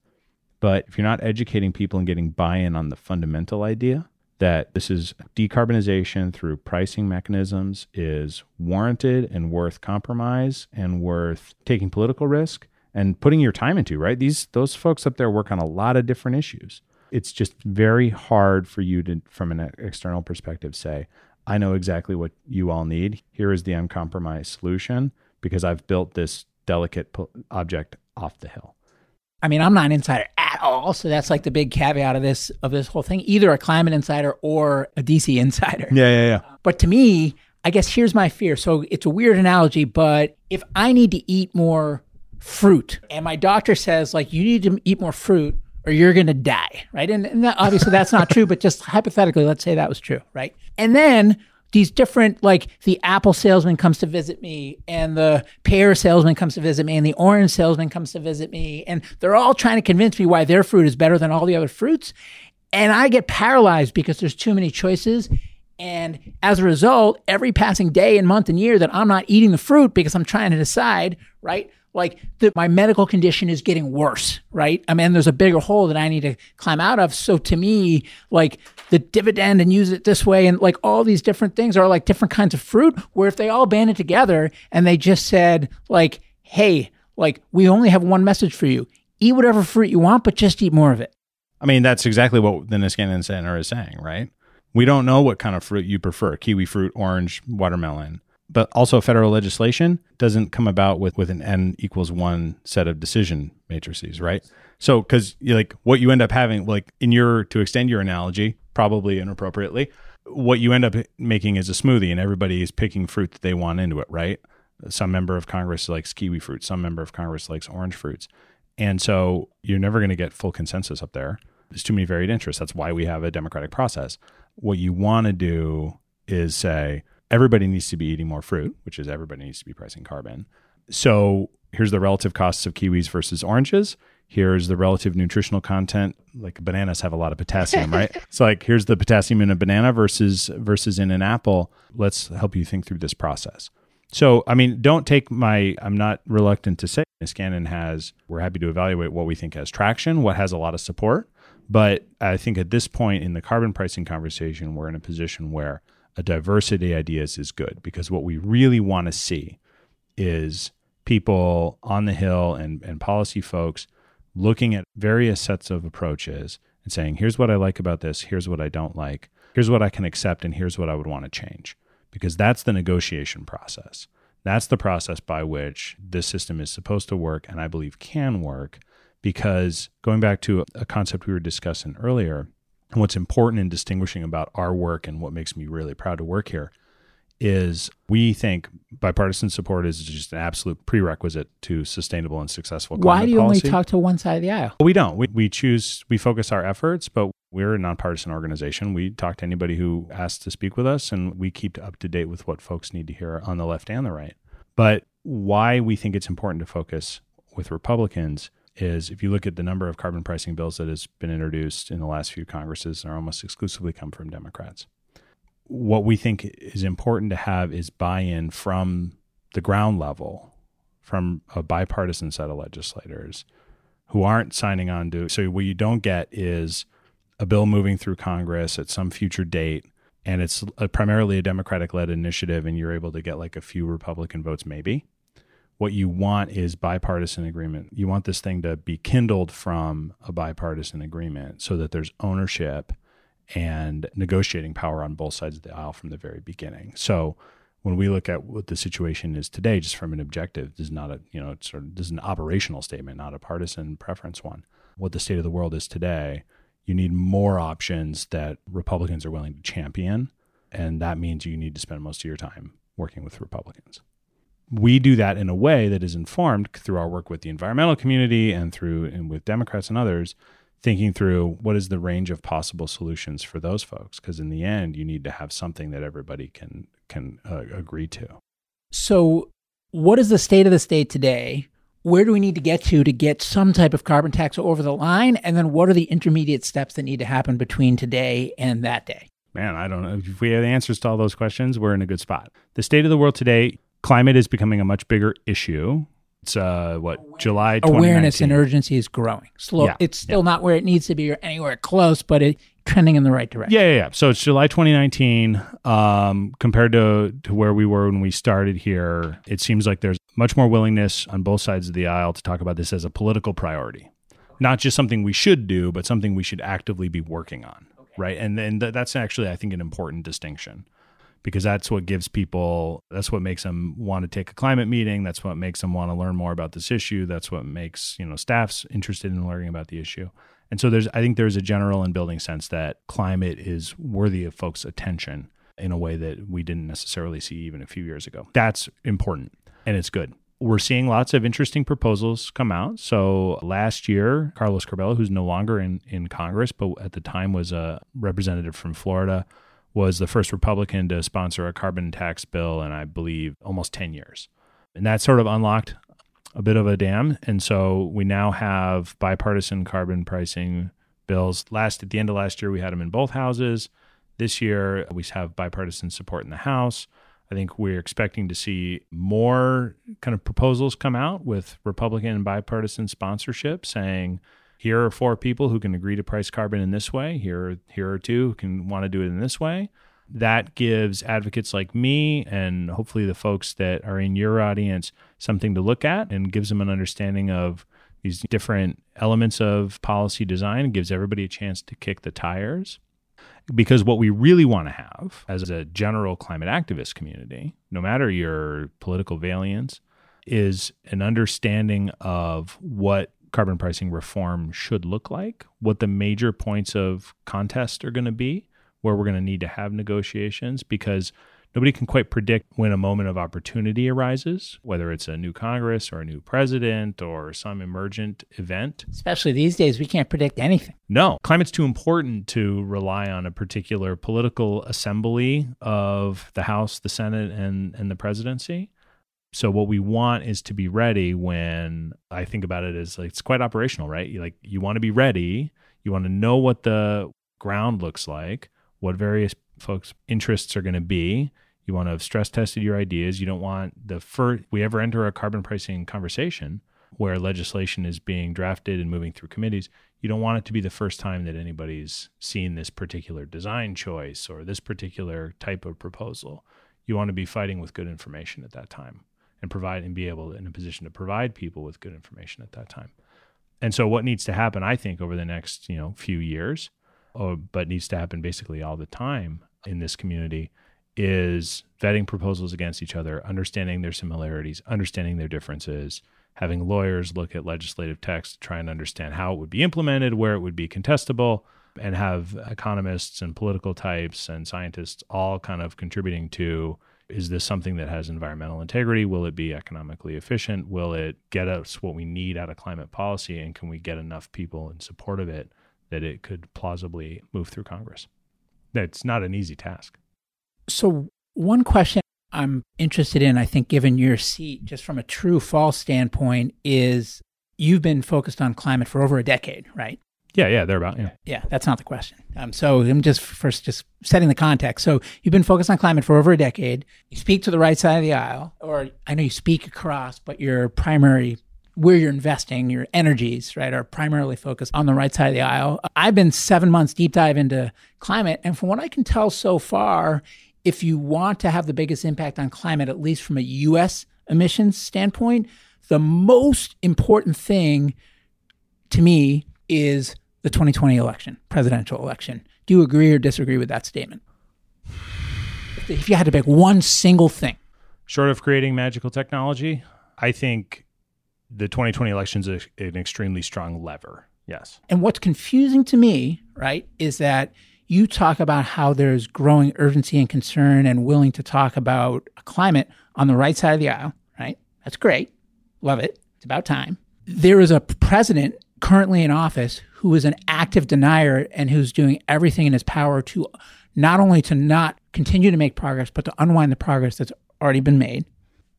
But if you're not educating people and getting buy in on the fundamental idea that this is decarbonization through pricing mechanisms is warranted and worth compromise and worth taking political risk and putting your time into, right? These those folks up there work on a lot of different issues. It's just very hard for you to from an external perspective say, I know exactly what you all need. Here is the uncompromised solution because I've built this delicate object off the hill. I mean, I'm not an insider at all, so that's like the big caveat of this of this whole thing. Either a climate insider or a DC insider. Yeah, yeah, yeah. But to me, I guess here's my fear. So it's a weird analogy, but if I need to eat more fruit and my doctor says like you need to eat more fruit or you're going to die, right? And, and that, obviously that's not true, but just hypothetically, let's say that was true, right? And then these different like the apple salesman comes to visit me and the pear salesman comes to visit me and the orange salesman comes to visit me and they're all trying to convince me why their fruit is better than all the other fruits and i get paralyzed because there's too many choices and as a result every passing day and month and year that i'm not eating the fruit because i'm trying to decide right like that my medical condition is getting worse, right? I mean, there's a bigger hole that I need to climb out of. So to me, like the dividend and use it this way and like all these different things are like different kinds of fruit where if they all banded together and they just said like, Hey, like we only have one message for you. Eat whatever fruit you want, but just eat more of it. I mean, that's exactly what the Niskanen Center is saying, right? We don't know what kind of fruit you prefer kiwi fruit, orange, watermelon but also federal legislation doesn't come about with with an n equals one set of decision matrices, right? So, because like what you end up having, like in your to extend your analogy, probably inappropriately, what you end up making is a smoothie, and everybody is picking fruit that they want into it, right? Some member of Congress likes kiwi fruit, some member of Congress likes orange fruits, and so you're never going to get full consensus up there. There's too many varied interests. That's why we have a democratic process. What you want to do is say, everybody needs to be eating more fruit, which is everybody needs to be pricing carbon. So here's the relative costs of kiwis versus oranges. Here's the relative nutritional content. Like bananas have a lot of potassium, right? So like here's the potassium in a banana versus versus in an apple. Let's help you think through this process. So I mean, don't take my I'm not reluctant to say Niskanen has we're happy to evaluate what we think has traction, what has a lot of support. But I think at this point in the carbon pricing conversation, we're in a position where a diversity of ideas is good because what we really want to see is people on the hill and, and policy folks looking at various sets of approaches and saying, here's what I like about this, here's what I don't like, here's what I can accept, and here's what I would want to change. Because that's the negotiation process. That's the process by which this system is supposed to work and I believe can work. Because going back to a concept we were discussing earlier, what's important in distinguishing about our work and what makes me really proud to work here is we think bipartisan support is just an absolute prerequisite to sustainable and successful Why do you policy. only talk to one side of the aisle? We don't. We, we choose, we focus our efforts, but we're a nonpartisan organization. We talk to anybody who asks to speak with us, and we keep up to date with what folks need to hear on the left and the right. But why we think it's important to focus with Republicans is if you look at the number of carbon pricing bills that has been introduced in the last few Congresses, are almost exclusively come from Democrats. What we think is important to have is buy-in from the ground level, from a bipartisan set of legislators who aren't signing on to. So what you don't get is a bill moving through Congress at some future date, and it's a, primarily a Democratic-led initiative, and you're able to get like a few Republican votes, maybe what you want is bipartisan agreement. You want this thing to be kindled from a bipartisan agreement so that there's ownership and negotiating power on both sides of the aisle from the very beginning. So when we look at what the situation is today, just from an objective, this is not a you know it's sort of this is an operational statement, not a partisan preference one. What the state of the world is today, you need more options that Republicans are willing to champion, and that means you need to spend most of your time working with Republicans we do that in a way that is informed through our work with the environmental community and through and with Democrats and others, thinking through what is the range of possible solutions for those folks. Because in the end, you need to have something that everybody can can uh, agree to. So, what is the state of the state today? Where do we need to get to to get some type of carbon tax over the line? And then, what are the intermediate steps that need to happen between today and that day? Man, I don't know. If we have answers to all those questions, we're in a good spot. The state of the world today, climate is becoming a much bigger issue. It's uh what July awareness and urgency is growing. Slow. Yeah, it's still not where it needs to be or anywhere close, but it trending in the right direction. Yeah, yeah, yeah. So it's July 2019. Um, compared to to where we were when we started here, it seems like there's much more willingness on both sides of the aisle to talk about this as a political priority, not just something we should do, but something we should actively be working on. Okay. Right, and and th- that's actually I think an important distinction because that's what gives people that's what makes them want to take a climate meeting that's what makes them want to learn more about this issue that's what makes you know staffs interested in learning about the issue. And so there's i think there's a general and building sense that climate is worthy of folks attention in a way that we didn't necessarily see even a few years ago. That's important and it's good. We're seeing lots of interesting proposals come out. So last year, Carlos Curbelo, who's no longer in, in Congress, but at the time was a representative from Florida, was the first Republican to sponsor a carbon tax bill in, I believe, almost 10 years. And that sort of unlocked a bit of a dam. And so we now have bipartisan carbon pricing bills. Last at the end of last year, we had them in both houses. This year, we have bipartisan support in the House. I think we're expecting to see more kind of proposals come out with Republican and bipartisan sponsorship saying, here are four people who can agree to price carbon in this way. Here, here are two who can want to do it in this way. That gives advocates like me and hopefully the folks that are in your audience something to look at and gives them an understanding of these different elements of policy design and gives everybody a chance to kick the tires. Because what we really want to have as a general climate activist community, no matter your political valiance, is an understanding of what carbon pricing reform should look like, what the major points of contest are going to be, where we're going to need to have negotiations, because nobody can quite predict when a moment of opportunity arises, whether it's a new Congress or a new president or some emergent event. Especially these days, we can't predict anything. No, climate's too important to rely on a particular political assembly of the House, the Senate, and, and the presidency. So what we want is to be ready when I think about it as like it's quite operational, right? Like you want to be ready, you want to know what the ground looks like, what various folks' interests are going to be. You want to have stress tested your ideas. You don't want the first we ever enter a carbon pricing conversation where legislation is being drafted and moving through committees. You don't want it to be the first time that anybody's seen this particular design choice or this particular type of proposal. You want to be fighting with good information at that time and provide and be able in a position to provide people with good information at that time. And so what needs to happen, I think, over the next, you know, few years, or, but needs to happen basically all the time in this community is vetting proposals against each other, understanding their similarities, understanding their differences, having lawyers look at legislative text, to try and understand how it would be implemented, where it would be contestable, and have economists and political types and scientists all kind of contributing to is this something that has environmental integrity? Will it be economically efficient? Will it get us what we need out of climate policy? And can we get enough people in support of it that it could plausibly move through Congress? That's not an easy task. So, one question I'm interested in, I think, given your seat, just from a true false standpoint, is you've been focused on climate for over a decade, right? Yeah, yeah, they're about yeah. Yeah, that's not the question. Um, so I'm just first just setting the context. So you've been focused on climate for over a decade. You speak to the right side of the aisle, or I know you speak across, but your primary where you're investing your energies, right, are primarily focused on the right side of the aisle. I've been seven months deep dive into climate, and from what I can tell so far, if you want to have the biggest impact on climate, at least from a U.S. emissions standpoint, the most important thing to me is the 2020 election, presidential election. Do you agree or disagree with that statement? If you had to pick one single thing, short of creating magical technology, I think the 2020 election is an extremely strong lever. Yes. And what's confusing to me, right, is that you talk about how there's growing urgency and concern and willing to talk about climate on the right side of the aisle, right? That's great. Love it. It's about time. There is a president currently in office who is an active denier and who's doing everything in his power to not only to not continue to make progress, but to unwind the progress that's already been made.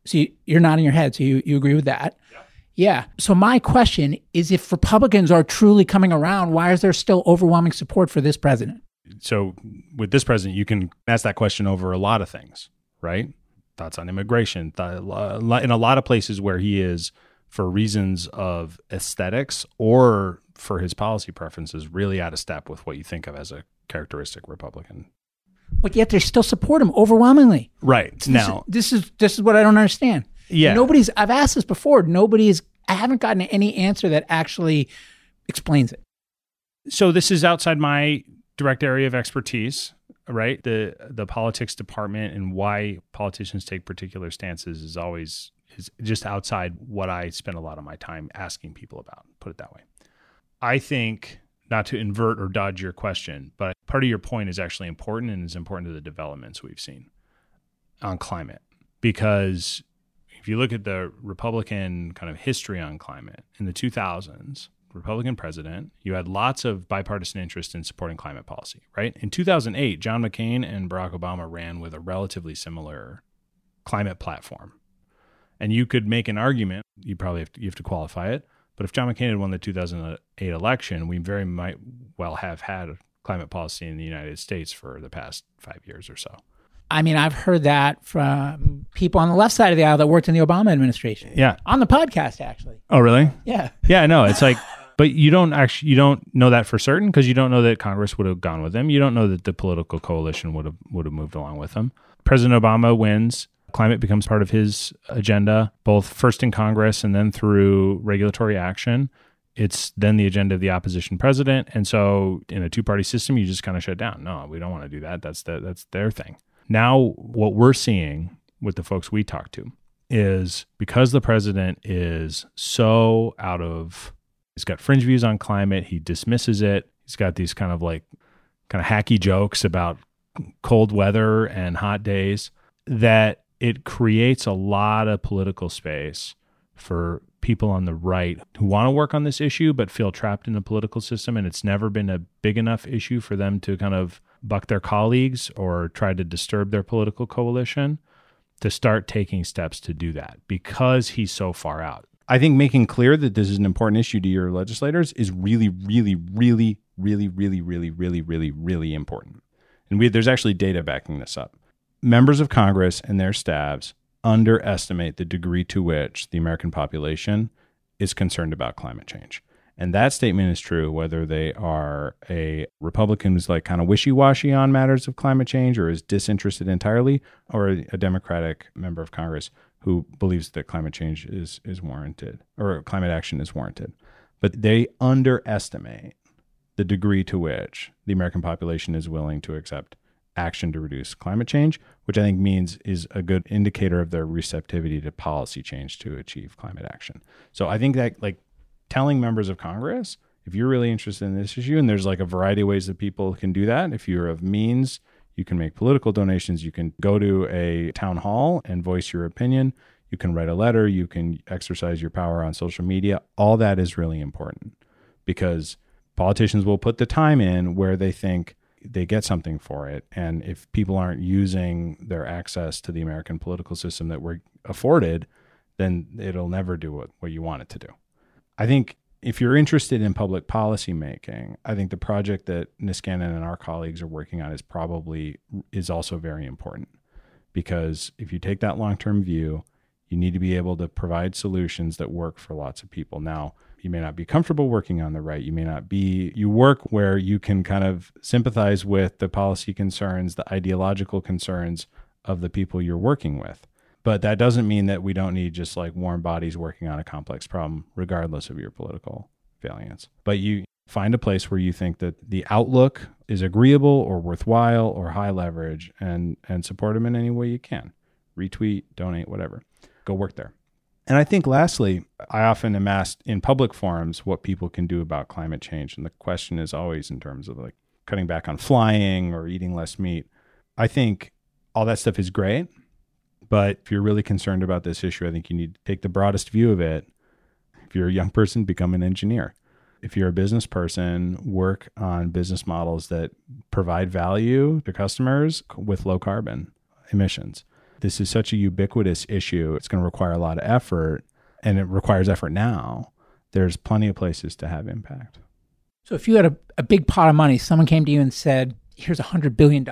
So you, are nodding your head. So you, you agree with that? Yeah. yeah. So my question is if Republicans are truly coming around, why is there still overwhelming support for this president? So with this president, you can ask that question over a lot of things, right? Thoughts on immigration, th- in a lot of places where he is for reasons of aesthetics or for his policy preferences, really out of step with what you think of as a characteristic Republican. But yet they still support him overwhelmingly. Right This now, is, this is this is what I don't understand. yeah, Nobody's. I've asked this before. Nobody's. I haven't gotten any answer that actually explains it. so this is outside my direct area of expertise right the the politics department and why politicians take particular stances is always is just outside what i spend a lot of my time asking people about put it that way i think not to invert or dodge your question but part of your point is actually important and is important to the developments we've seen on climate because if you look at the republican kind of history on climate in the 2000s Republican president, you had lots of bipartisan interest in supporting climate policy, right? In 2008, John McCain and Barack Obama ran with a relatively similar climate platform. And you could make an argument, you probably have to, you have to qualify it, but if John McCain had won the 2008 election, we very might well have had climate policy in the United States for the past 5 years or so. I mean, I've heard that from people on the left side of the aisle that worked in the Obama administration. Yeah. On the podcast, actually. Oh, really? Yeah. Yeah, I know. it's like, but you don't actually you don't know that for certain because you don't know that Congress would have gone with them. You don't know that the political coalition would have would have moved along with them. President Obama wins. Climate becomes part of his agenda, both first in Congress and then through regulatory action. It's then the agenda of the opposition president, and so in a two party system, you just kind of shut down. No, we don't want to do that. That's the, that's their thing. Now, what we're seeing with the folks we talk to is because the president is so out of He's got fringe views on climate. He dismisses it. He's got these kind of like kind of hacky jokes about cold weather and hot days that it creates a lot of political space for people on the right who want to work on this issue but feel trapped in the political system and it's never been a big enough issue for them to kind of buck their colleagues or try to disturb their political coalition to start taking steps to do that because he's so far out. I think making clear that this is an important issue to your legislators is really, really, really, really, really, really, really, really, really important. And we, there's actually data backing this up. Members of Congress and their staffs underestimate the degree to which the American population is concerned about climate change. And that statement is true whether they are a Republican who's like kind of wishy washy on matters of climate change or is disinterested entirely, or a Democratic member of Congress who believes that climate change is is warranted or climate action is warranted. But they underestimate the degree to which the American population is willing to accept action to reduce climate change, which I think means is a good indicator of their receptivity to policy change to achieve climate action. So I think that like telling members of Congress, if you're really interested in this issue, and there's like a variety of ways that people can do that. If you're of means, you can make political donations. You can go to a town hall and voice your opinion. You can write a letter. You can exercise your power on social media. All that is really important because politicians will put the time in where they think they get something for it. And if people aren't using their access to the American political system that we're afforded, then it'll never do what, what you want it to do. I think if you're interested in public policy making, I think the project that Niskanen and our colleagues are working on is probably is also very important because if you take that long-term view, you need to be able to provide solutions that work for lots of people. Now, you may not be comfortable working on the right. You may not be, you work where you can kind of sympathize with the policy concerns, the ideological concerns of the people you're working with. But that doesn't mean that we don't need just like warm bodies working on a complex problem, regardless of your political valiance. But you find a place where you think that the outlook is agreeable or worthwhile or high leverage and, and support them in any way you can. Retweet, donate, whatever. Go work there. And I think lastly, I often am asked in public forums what people can do about climate change. And the question is always in terms of like cutting back on flying or eating less meat. I think all that stuff is great. But if you're really concerned about this issue, I think you need to take the broadest view of it. If you're a young person, become an engineer. If you're a business person, work on business models that provide value to customers with low carbon emissions. This is such a ubiquitous issue. It's going to require a lot of effort, and it requires effort now. There's plenty of places to have impact. So if you had a, a big pot of money, someone came to you and said, here's $100 billion.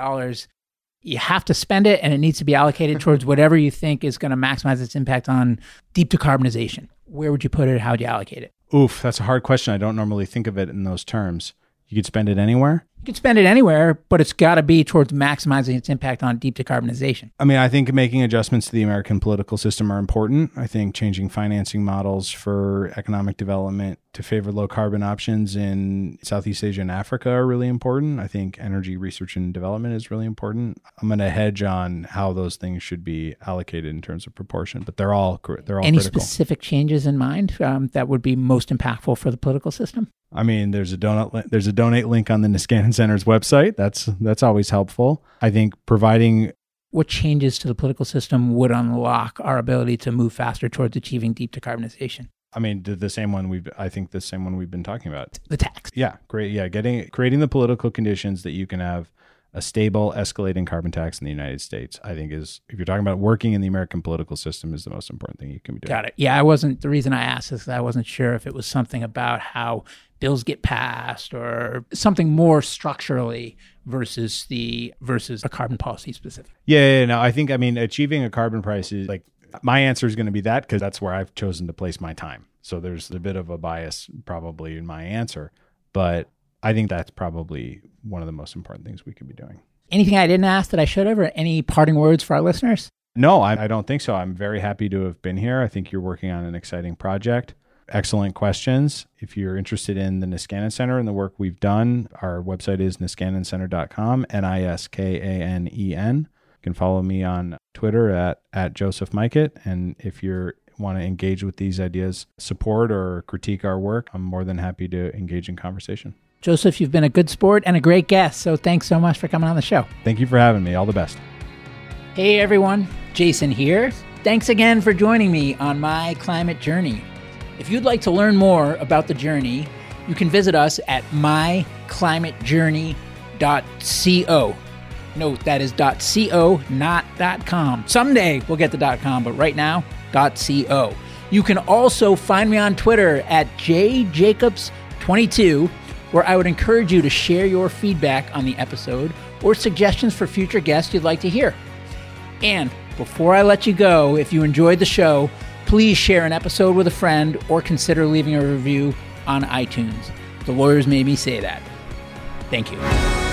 You have to spend it and it needs to be allocated towards whatever you think is going to maximize its impact on deep decarbonization. Where would you put it? How would you allocate it? Oof, that's a hard question. I don't normally think of it in those terms. You could spend it anywhere. You can spend it anywhere, but it's got to be towards maximizing its impact on deep decarbonization. I mean, I think making adjustments to the American political system are important. I think changing financing models for economic development to favor low carbon options in Southeast Asia and Africa are really important. I think energy research and development is really important. I'm going to hedge on how those things should be allocated in terms of proportion, but they're all they're all Any critical. specific changes in mind um, that would be most impactful for the political system? I mean, there's a donut li- there's a donate link on the Center's website. That's that's always helpful. I think providing What changes to the political system would unlock our ability to move faster towards achieving deep decarbonization? I mean, the, the same one we've I think the same one we've been talking about. The tax. Yeah, great. Yeah, getting creating the political conditions that you can have a stable, escalating carbon tax in the United States. I think is if you're talking about working in the American political system, is the most important thing you can be doing. Got it. Yeah, I wasn't. The reason I asked is I wasn't sure if it was something about how bills get passed or something more structurally versus the versus a carbon policy specific. Yeah, yeah, no, I think I mean achieving a carbon price is like my answer is going to be that because that's where I've chosen to place my time. So there's a bit of a bias probably in my answer, but I think that's probably one of the most important things we could be doing. Anything I didn't ask that I should have, or any parting words for our listeners? No, I, I don't think so. I'm very happy to have been here. I think you're working on an exciting project. Excellent questions. If you're interested in the Niskanen Center and the work we've done, our website is niskanencenter.com, N I S K A N E N. You can follow me on Twitter at, at Joseph Majkut. And if you want to engage with these ideas, support or critique our work, I'm more than happy to engage in conversation. Joseph, you've been a good sport and a great guest. So thanks so much for coming on the show. Thank you for having me. All the best. Hey everyone, Jason here. Thanks again for joining me on my climate journey. If you'd like to learn more about the journey, you can visit us at myclimatejourney.co. Note that is .co, not .com. Someday we'll get the .com, but right now .co. You can also find me on Twitter at jjacobs22, where I would encourage you to share your feedback on the episode or suggestions for future guests you'd like to hear. And before I let you go, if you enjoyed the show, please share an episode with a friend or consider leaving a review on iTunes. The lawyers made me say that. Thank you.